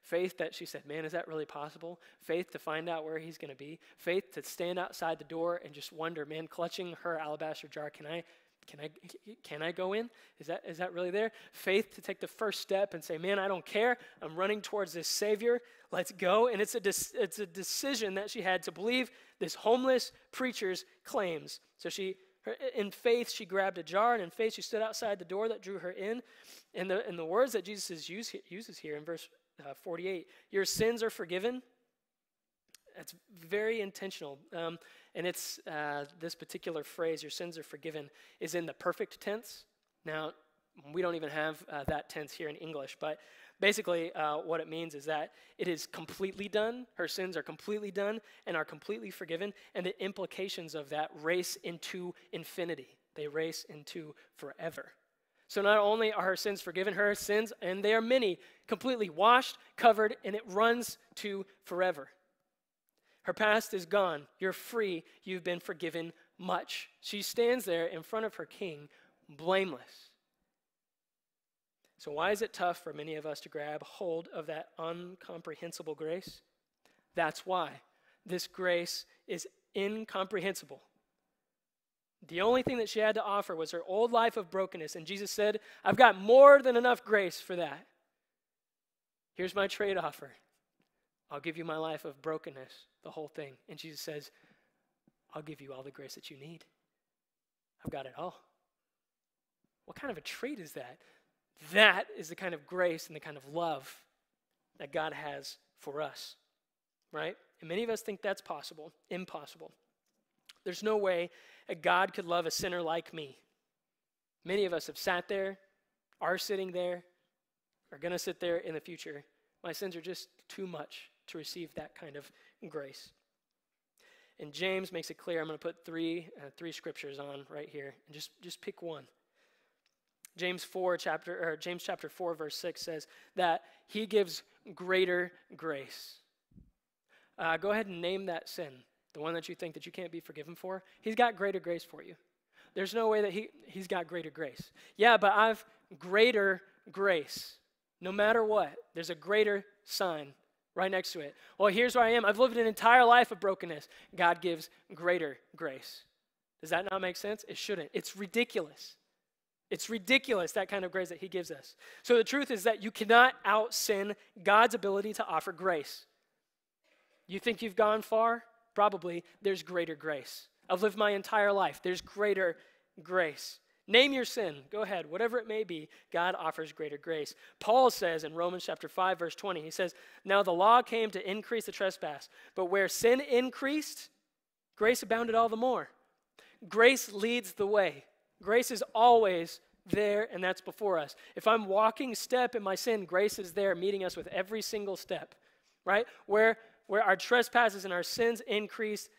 Faith that she said, Man, is that really possible? Faith to find out where he's going to be. Faith to stand outside the door and just wonder, man, clutching her alabaster jar, can I, can I, can I go in? Is that, is that really there? Faith to take the first step and say, man, I don't care. I'm running towards this Savior. Let's go. And it's a, it's a decision that she had to believe this homeless preacher's claims. So she, in faith, she grabbed a jar, and in faith, she stood outside the door that drew her in. And the, and the words that Jesus use, uses here in verse uh, 48 Your sins are forgiven. That's very intentional. Um, and it's uh, this particular phrase, your sins are forgiven, is in the perfect tense. Now, we don't even have uh, that tense here in English, but basically, uh, what it means is that it is completely done. Her sins are completely done and are completely forgiven, and the implications of that race into infinity. They race into forever. So not only are her sins forgiven, her sins, and they are many, completely washed, covered, and it runs to forever. Her past is gone. You're free. You've been forgiven much. She stands there in front of her king, blameless. So, why is it tough for many of us to grab hold of that incomprehensible grace? That's why. This grace is incomprehensible. The only thing that she had to offer was her old life of brokenness. And Jesus said, I've got more than enough grace for that. Here's my trade offer I'll give you my life of brokenness, the whole thing. And Jesus says, I'll give you all the grace that you need. I've got it all. What kind of a trade is that? That is the kind of grace and the kind of love that God has for us, right? And many of us think that's possible. Impossible. There's no way a God could love a sinner like me. Many of us have sat there, are sitting there, are going to sit there in the future. My sins are just too much to receive that kind of grace. And James makes it clear. I'm going to put three, uh, three scriptures on right here, and just, just pick one. James 4 chapter or James chapter 4 verse 6 says that he gives greater grace. Uh, go ahead and name that sin, the one that you think that you can't be forgiven for. He's got greater grace for you. There's no way that he, he's got greater grace. Yeah, but I've greater grace. No matter what, there's a greater sign right next to it. Well, here's where I am. I've lived an entire life of brokenness. God gives greater grace. Does that not make sense? It shouldn't. It's ridiculous. It's ridiculous, that kind of grace that He gives us. So the truth is that you cannot out sin God's ability to offer grace. You think you've gone far? Probably. There's greater grace. I've lived my entire life. There's greater grace. Name your sin. Go ahead. Whatever it may be, God offers greater grace. Paul says in Romans chapter 5 verse 20, he says, "Now the law came to increase the trespass, but where sin increased, grace abounded all the more." Grace leads the way. Grace is always there and that's before us. If I'm walking step in my sin, grace is there meeting us with every single step. Right? Where where our trespasses and our sins increased,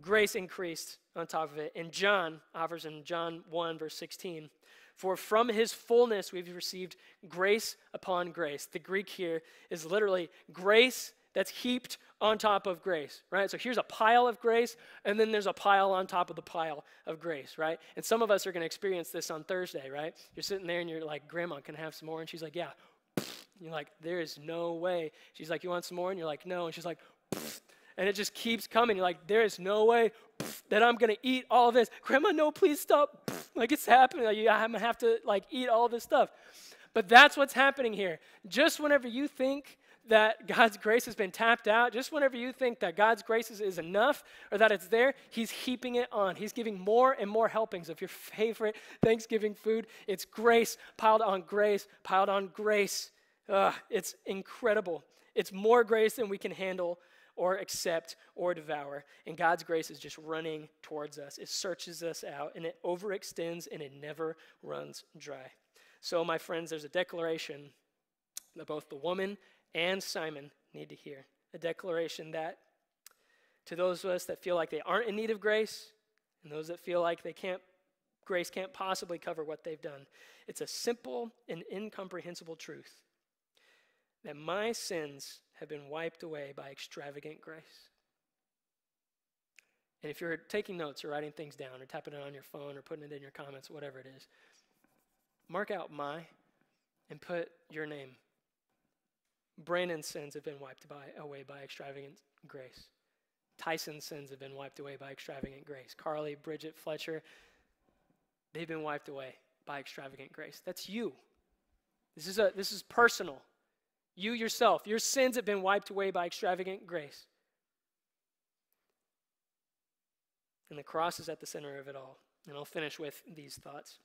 grace increased on top of it. And John offers in John 1, verse 16, for from his fullness we've received grace upon grace. The Greek here is literally grace that's heaped on top of grace, right? So here's a pile of grace, and then there's a pile on top of the pile of grace, right? And some of us are going to experience this on Thursday, right? You're sitting there and you're like, Grandma, can I have some more? And she's like, Yeah. You're like, There is no way. She's like, You want some more? And you're like, No. And she's like, and it just keeps coming. You're like, there is no way that I'm gonna eat all this. Grandma, no, please stop. Like it's happening. I'm gonna have to like eat all this stuff. But that's what's happening here. Just whenever you think that God's grace has been tapped out, just whenever you think that God's grace is, is enough or that it's there, He's heaping it on. He's giving more and more helpings of your favorite Thanksgiving food. It's grace piled on grace, piled on grace. It's incredible. It's more grace than we can handle or accept or devour. And God's grace is just running towards us. It searches us out and it overextends and it never runs dry. So, my friends, there's a declaration that both the woman and Simon need to hear. A declaration that to those of us that feel like they aren't in need of grace and those that feel like they can't grace can't possibly cover what they've done. It's a simple and incomprehensible truth that my sins have been wiped away by extravagant grace. And if you're taking notes or writing things down or tapping it on your phone or putting it in your comments, whatever it is, mark out my and put your name. Brandon's sins have been wiped by, away by extravagant grace. Tyson's sins have been wiped away by extravagant grace. Carly, Bridget, Fletcher, they've been wiped away by extravagant grace. That's you. This is, a, this is personal. You yourself, your sins have been wiped away by extravagant grace. And the cross is at the center of it all. And I'll finish with these thoughts.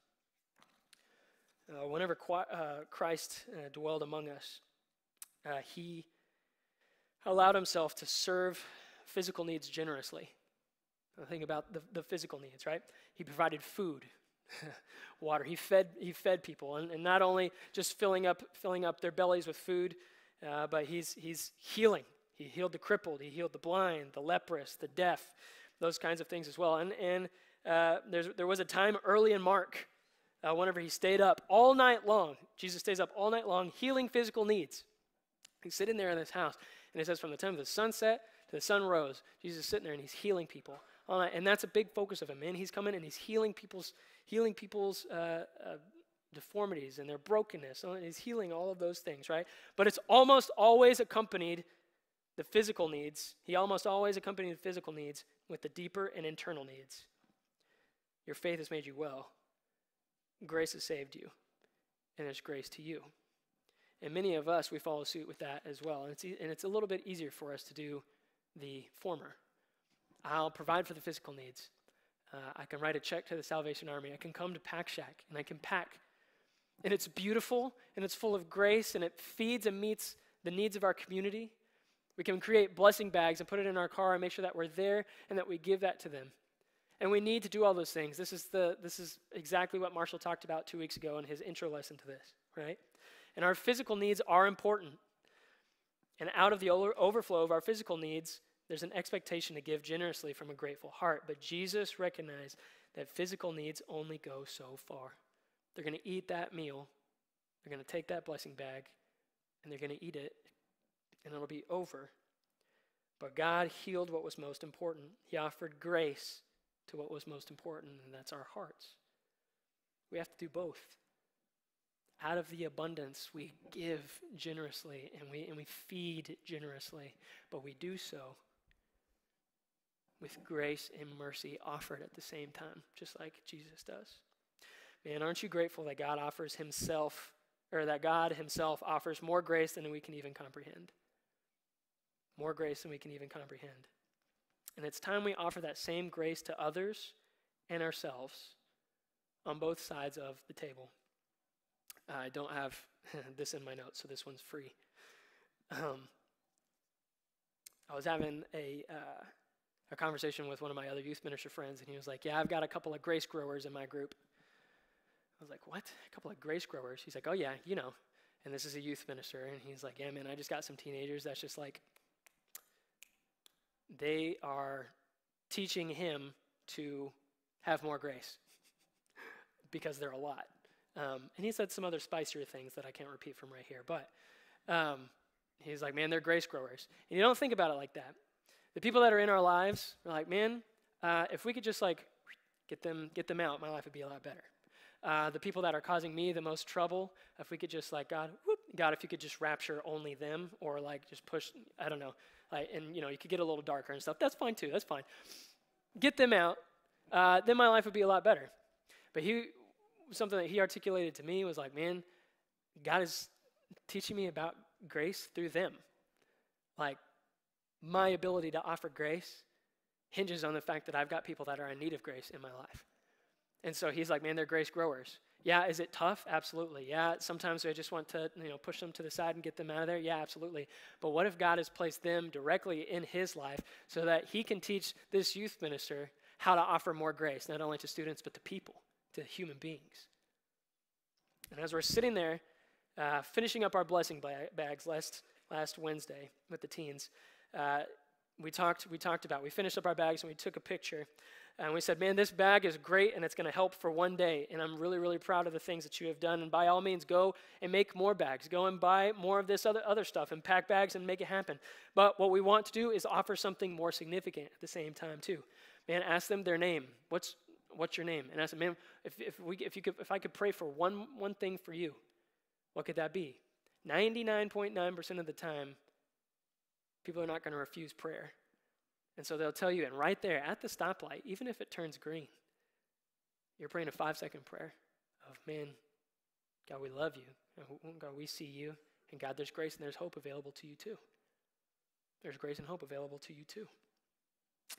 Uh, whenever uh, Christ uh, dwelled among us, uh, he allowed himself to serve physical needs generously. Think about the, the physical needs, right? He provided food, water. He fed, he fed people, and, and not only just filling up, filling up their bellies with food, uh, but he's, he's healing. He healed the crippled, he healed the blind, the leprous, the deaf, those kinds of things as well. And, and uh, there was a time early in Mark, uh, whenever he stayed up all night long, Jesus stays up all night long healing physical needs. He's sitting there in this house, and it says from the time of the sunset to the sun rose, Jesus is sitting there and he's healing people all night. And that's a big focus of him, man. He's coming and he's healing people's, healing people's uh, uh, deformities and their brokenness. And he's healing all of those things, right? But it's almost always accompanied the physical needs. He almost always accompanied the physical needs with the deeper and internal needs. Your faith has made you well. Grace has saved you, and there's grace to you. And many of us, we follow suit with that as well. And it's, e- and it's a little bit easier for us to do the former. I'll provide for the physical needs. Uh, I can write a check to the Salvation Army. I can come to Pack Shack and I can pack. And it's beautiful and it's full of grace and it feeds and meets the needs of our community. We can create blessing bags and put it in our car and make sure that we're there and that we give that to them. And we need to do all those things. This is, the, this is exactly what Marshall talked about two weeks ago in his intro lesson to this, right? And our physical needs are important. And out of the overflow of our physical needs, there's an expectation to give generously from a grateful heart. But Jesus recognized that physical needs only go so far. They're going to eat that meal, they're going to take that blessing bag, and they're going to eat it, and it'll be over. But God healed what was most important. He offered grace to what was most important, and that's our hearts. We have to do both. Out of the abundance, we give generously and we, and we feed generously, but we do so with grace and mercy offered at the same time, just like Jesus does. Man, aren't you grateful that God offers Himself, or that God Himself offers more grace than we can even comprehend? More grace than we can even comprehend. And it's time we offer that same grace to others and ourselves on both sides of the table. I don't have this in my notes, so this one's free. Um, I was having a, uh, a conversation with one of my other youth minister friends, and he was like, Yeah, I've got a couple of grace growers in my group. I was like, What? A couple of grace growers? He's like, Oh, yeah, you know. And this is a youth minister. And he's like, Yeah, man, I just got some teenagers that's just like, they are teaching him to have more grace because they're a lot. Um, and he said some other spicier things that I can't repeat from right here. But um, he's like, man, they're grace growers. And you don't think about it like that. The people that are in our lives are like, man, uh, if we could just like get them get them out, my life would be a lot better. Uh, the people that are causing me the most trouble, if we could just like God, whoop, God, if you could just rapture only them, or like just push, I don't know, like, and you know, you could get a little darker and stuff. That's fine too. That's fine. Get them out, uh, then my life would be a lot better. But he, something that he articulated to me was like, man, God is teaching me about grace through them. Like, my ability to offer grace hinges on the fact that I've got people that are in need of grace in my life. And so he's like, man, they're grace growers. Yeah, is it tough? Absolutely. Yeah, sometimes I just want to, you know, push them to the side and get them out of there. Yeah, absolutely. But what if God has placed them directly in his life so that he can teach this youth minister how to offer more grace, not only to students, but to people, to human beings? And as we're sitting there, uh, finishing up our blessing bags last, last Wednesday with the teens, uh, we talked we talked about we finished up our bags and we took a picture and we said man this bag is great and it's going to help for one day and i'm really really proud of the things that you have done and by all means go and make more bags. Go and buy more of this other other stuff and pack bags and make it happen. But what we want to do is offer something more significant at the same time too. Man ask them their name. What's what's your name? And ask them man if, if we if you could if i could pray for one one thing for you what could that be? 99.9% of the time people are not going to refuse prayer. And so they'll tell you, and right there at the stoplight, even if it turns green, You're praying a five second prayer of, man, God, we love you. God, we see you. And God, there's grace and there's hope available to you too. There's grace and hope available to you too.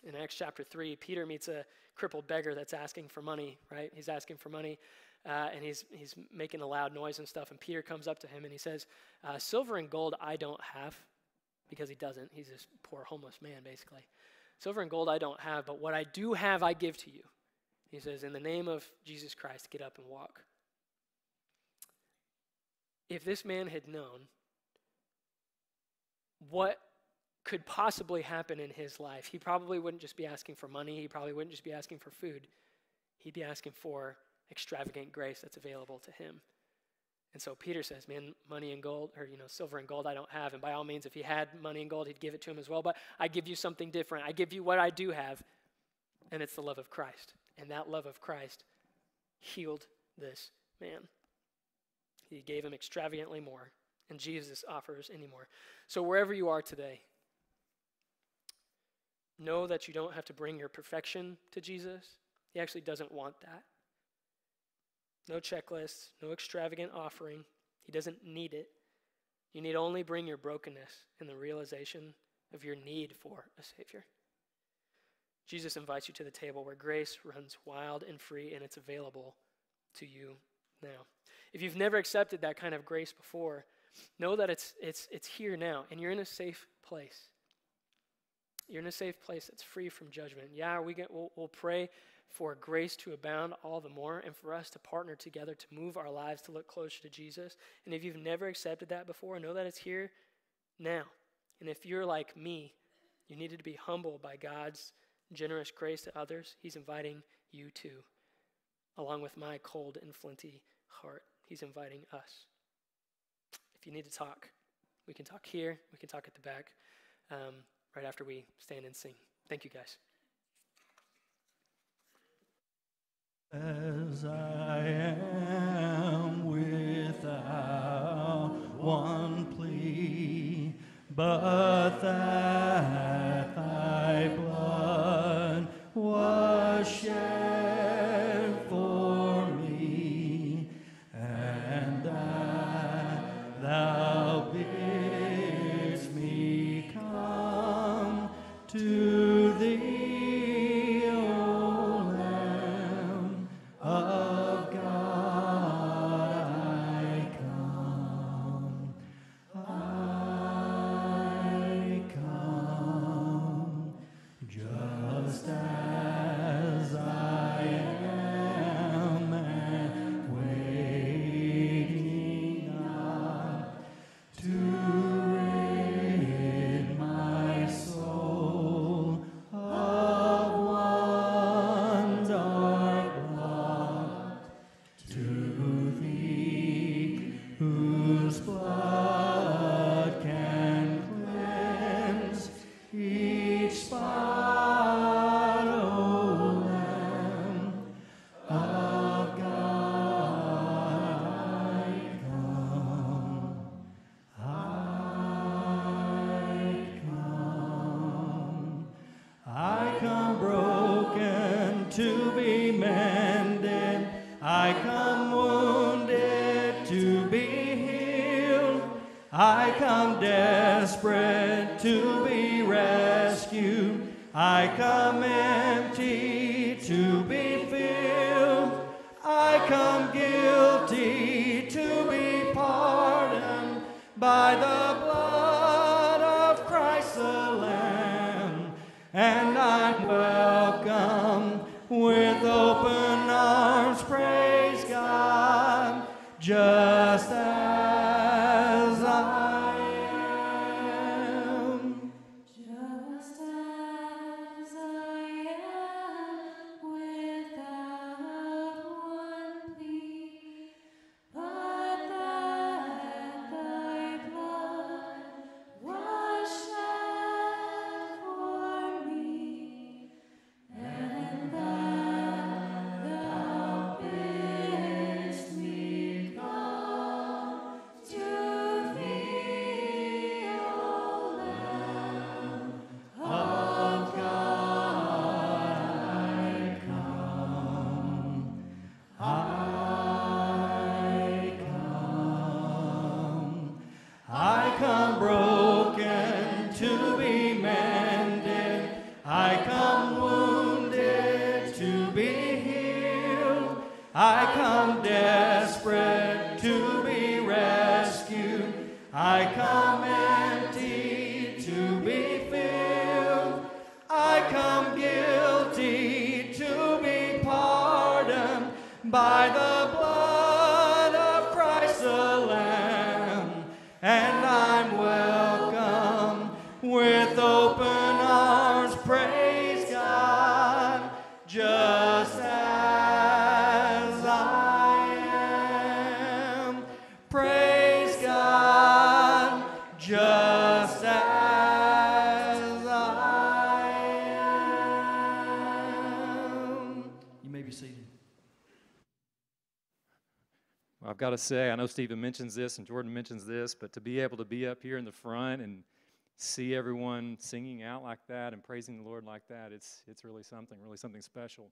In Acts chapter 3, Peter meets a crippled beggar that's asking for money, right? He's asking for money uh, and he's, he's making a loud noise and stuff. And Peter comes up to him and he says, uh, Silver and gold I don't have, because he doesn't. He's this poor homeless man, basically. Silver and gold I don't have, but what I do have I give to you. He says, In the name of Jesus Christ, get up and walk. If this man had known what could possibly happen in his life, he probably wouldn't just be asking for money, he probably wouldn't just be asking for food, he'd be asking for extravagant grace that's available to him. And so Peter says, Man, money and gold, or you know, silver and gold I don't have. And by all means, if he had money and gold, he'd give it to him as well. But I give you something different. I give you what I do have, and it's the love of Christ. And that love of Christ healed this man. He gave him extravagantly more, and Jesus offers any more. So wherever you are today, know that you don't have to bring your perfection to Jesus. He actually doesn't want that. No checklist, no extravagant offering. He doesn't need it. You need only bring your brokenness and the realization of your need for a Savior. Jesus invites you to the table where grace runs wild and free, and it's available to you now. If you've never accepted that kind of grace before, know that it's, it's, it's here now, and you're in a safe place. You're in a safe place that's free from judgment. Yeah, we get, we'll, we'll pray for grace to abound all the more and for us to partner together to move our lives to look closer to Jesus. And if you've never accepted that before, know that it's here now. And if you're like me, you needed to be humbled by God's generous grace to others. He's inviting you to, along with my cold and flinty heart. He's inviting us. If you need to talk, we can talk here, we can talk at the back, um, right after we stand and sing. Thank you, guys. As I am without one plea, but that thy blood was shed I come empty to be filled. I come guilty to be pardoned by the I've got to say, I know Stephen mentions this and Jordan mentions this, but to be able to be up here in the front and see everyone singing out like that and praising the Lord like that, it's, it's really something, really something special.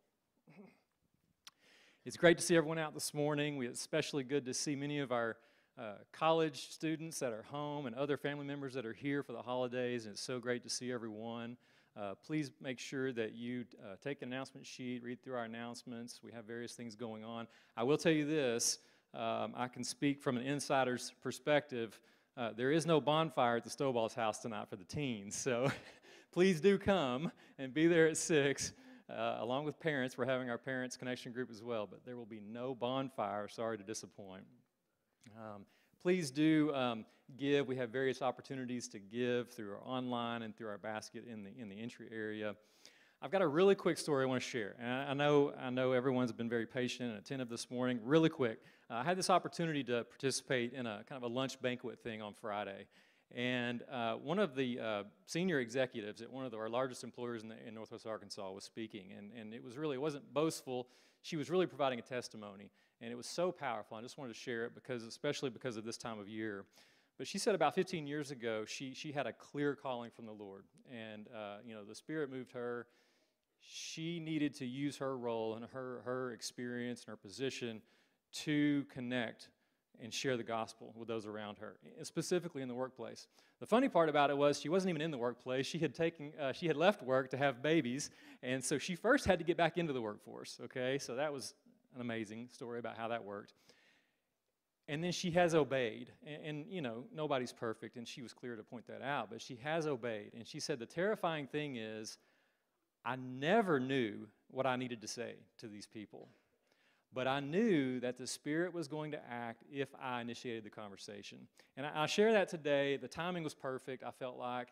It's great to see everyone out this morning. We, especially good to see many of our uh, college students that are home and other family members that are here for the holidays, and it's so great to see everyone. Uh, please make sure that you uh, take an announcement sheet, read through our announcements. We have various things going on. I will tell you this um, I can speak from an insider's perspective. Uh, there is no bonfire at the Stowball's house tonight for the teens, so please do come and be there at 6. Uh, along with parents, we're having our parents' connection group as well, but there will be no bonfire. Sorry to disappoint. Um, please do um, give. We have various opportunities to give through our online and through our basket in the in the entry area. I've got a really quick story I want to share. And I, know I know everyone's been very patient and attentive this morning. Really quick, uh, I had this opportunity to participate in a kind of a lunch banquet thing on Friday. And uh, one of the uh, senior executives at one of the, our largest employers in, the, in Northwest Arkansas was speaking, and, and it was really, it wasn't boastful. She was really providing a testimony, and it was so powerful. I just wanted to share it because, especially because of this time of year. But she said about 15 years ago, she, she had a clear calling from the Lord, and uh, you know the Spirit moved her. She needed to use her role and her her experience and her position to connect and share the gospel with those around her, specifically in the workplace. The funny part about it was she wasn't even in the workplace. She had taken, uh, she had left work to have babies, and so she first had to get back into the workforce. Okay, so that was an amazing story about how that worked. And then she has obeyed, and, and you know nobody's perfect, and she was clear to point that out. But she has obeyed, and she said the terrifying thing is, I never knew what I needed to say to these people. But I knew that the Spirit was going to act if I initiated the conversation. And I, I share that today. The timing was perfect, I felt like.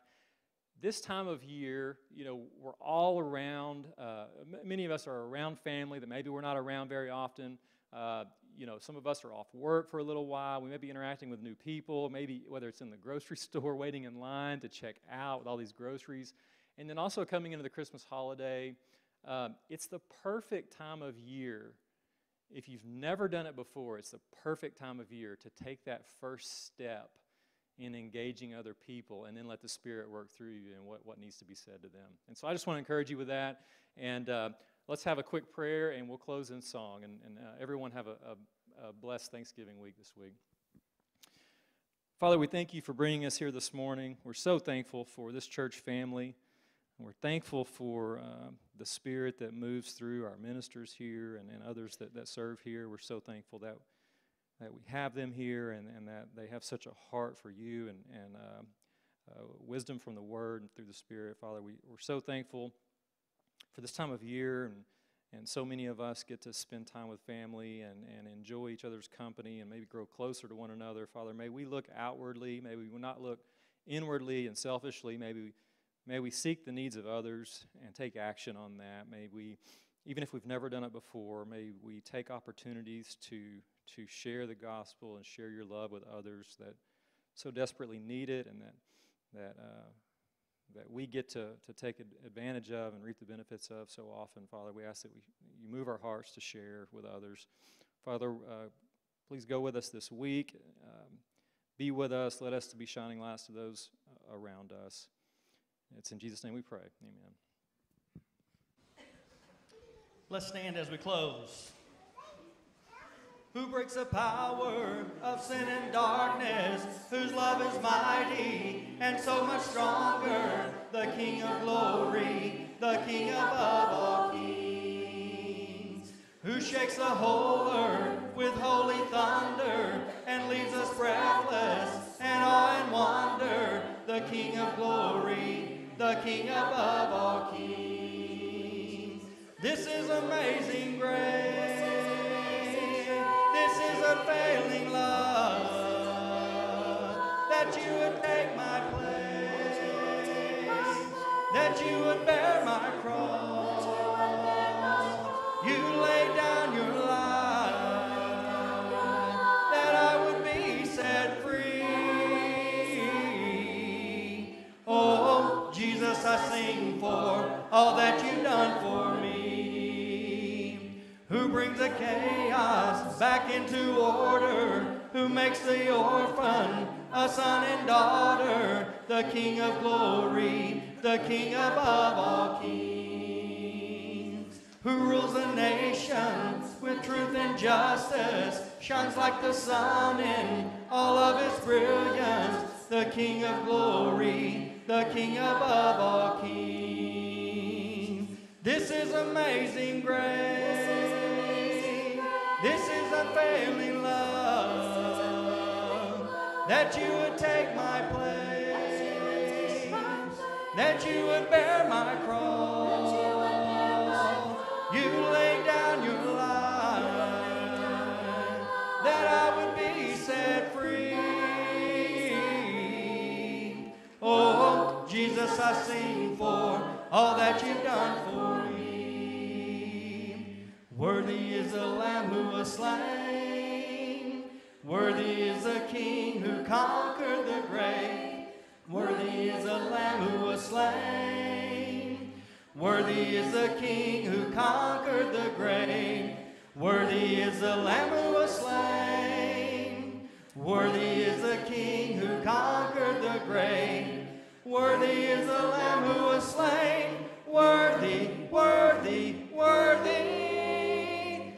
This time of year, you know, we're all around. Uh, many of us are around family that maybe we're not around very often. Uh, you know, some of us are off work for a little while. We may be interacting with new people, maybe whether it's in the grocery store, waiting in line to check out with all these groceries. And then also coming into the Christmas holiday, um, it's the perfect time of year if you've never done it before, it's the perfect time of year to take that first step in engaging other people and then let the Spirit work through you and what, what needs to be said to them. And so I just want to encourage you with that. And uh, let's have a quick prayer and we'll close in song. And, and uh, everyone have a, a, a blessed Thanksgiving week this week. Father, we thank you for bringing us here this morning. We're so thankful for this church family. We're thankful for uh, the spirit that moves through our ministers here and, and others that, that serve here. We're so thankful that, that we have them here and, and that they have such a heart for you and, and uh, uh, wisdom from the Word and through the Spirit. Father, we, we're so thankful for this time of year and, and so many of us get to spend time with family and, and enjoy each other's company and maybe grow closer to one another. Father, may we look outwardly, may we not look inwardly and selfishly, maybe May we seek the needs of others and take action on that. May we, even if we've never done it before, may we take opportunities to, to share the gospel and share your love with others that so desperately need it and that, that, uh, that we get to, to take advantage of and reap the benefits of so often. Father, we ask that we, you move our hearts to share with others. Father, uh, please go with us this week. Um, be with us. Let us to be shining lights to those uh, around us. It's in Jesus' name we pray. Amen. Let's stand as we close. Who breaks the power of sin and darkness, whose love is mighty and so much stronger, the King of glory, the King above all kings, who shakes the whole earth with holy thunder and leaves us breathless and awe and wonder, the King of glory, the King above all kings. This is amazing grace. This is unfailing love that you would take my place, that you would bear my cross. The King of glory, the King above all kings. Who rules the nations with truth and justice, shines like the sun in all of its brilliance. The King of glory, the King above all kings. This is amazing grace. This is unfailing love that you would take my place, that you would bear my cross. You laid down your life that I would be set free. Oh, Jesus, I sing for all that you've done for me. Worthy is the Lamb who was slain. Worthy is the King who conquered the grave. Worthy is the Lamb who was slain. Worthy is the King who conquered the grave. Worthy is the Lamb who was slain. Worthy is the King who conquered the grave. Worthy is the Lamb who was slain. Worthy, worthy, worthy.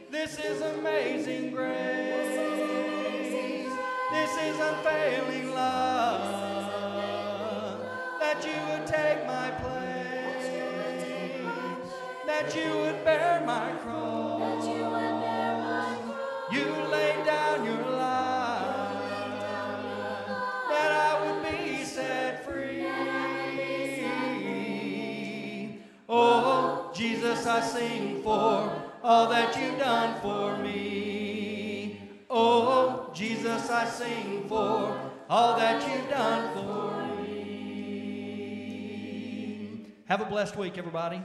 This is amazing grace. This is unfailing love that you would take my place, that you would bear my cross. You laid down your life that I would be set free. Oh, Jesus, I sing for all that you've done for me. Oh, Jesus, I sing for all that you've done for me. Have a blessed week, everybody.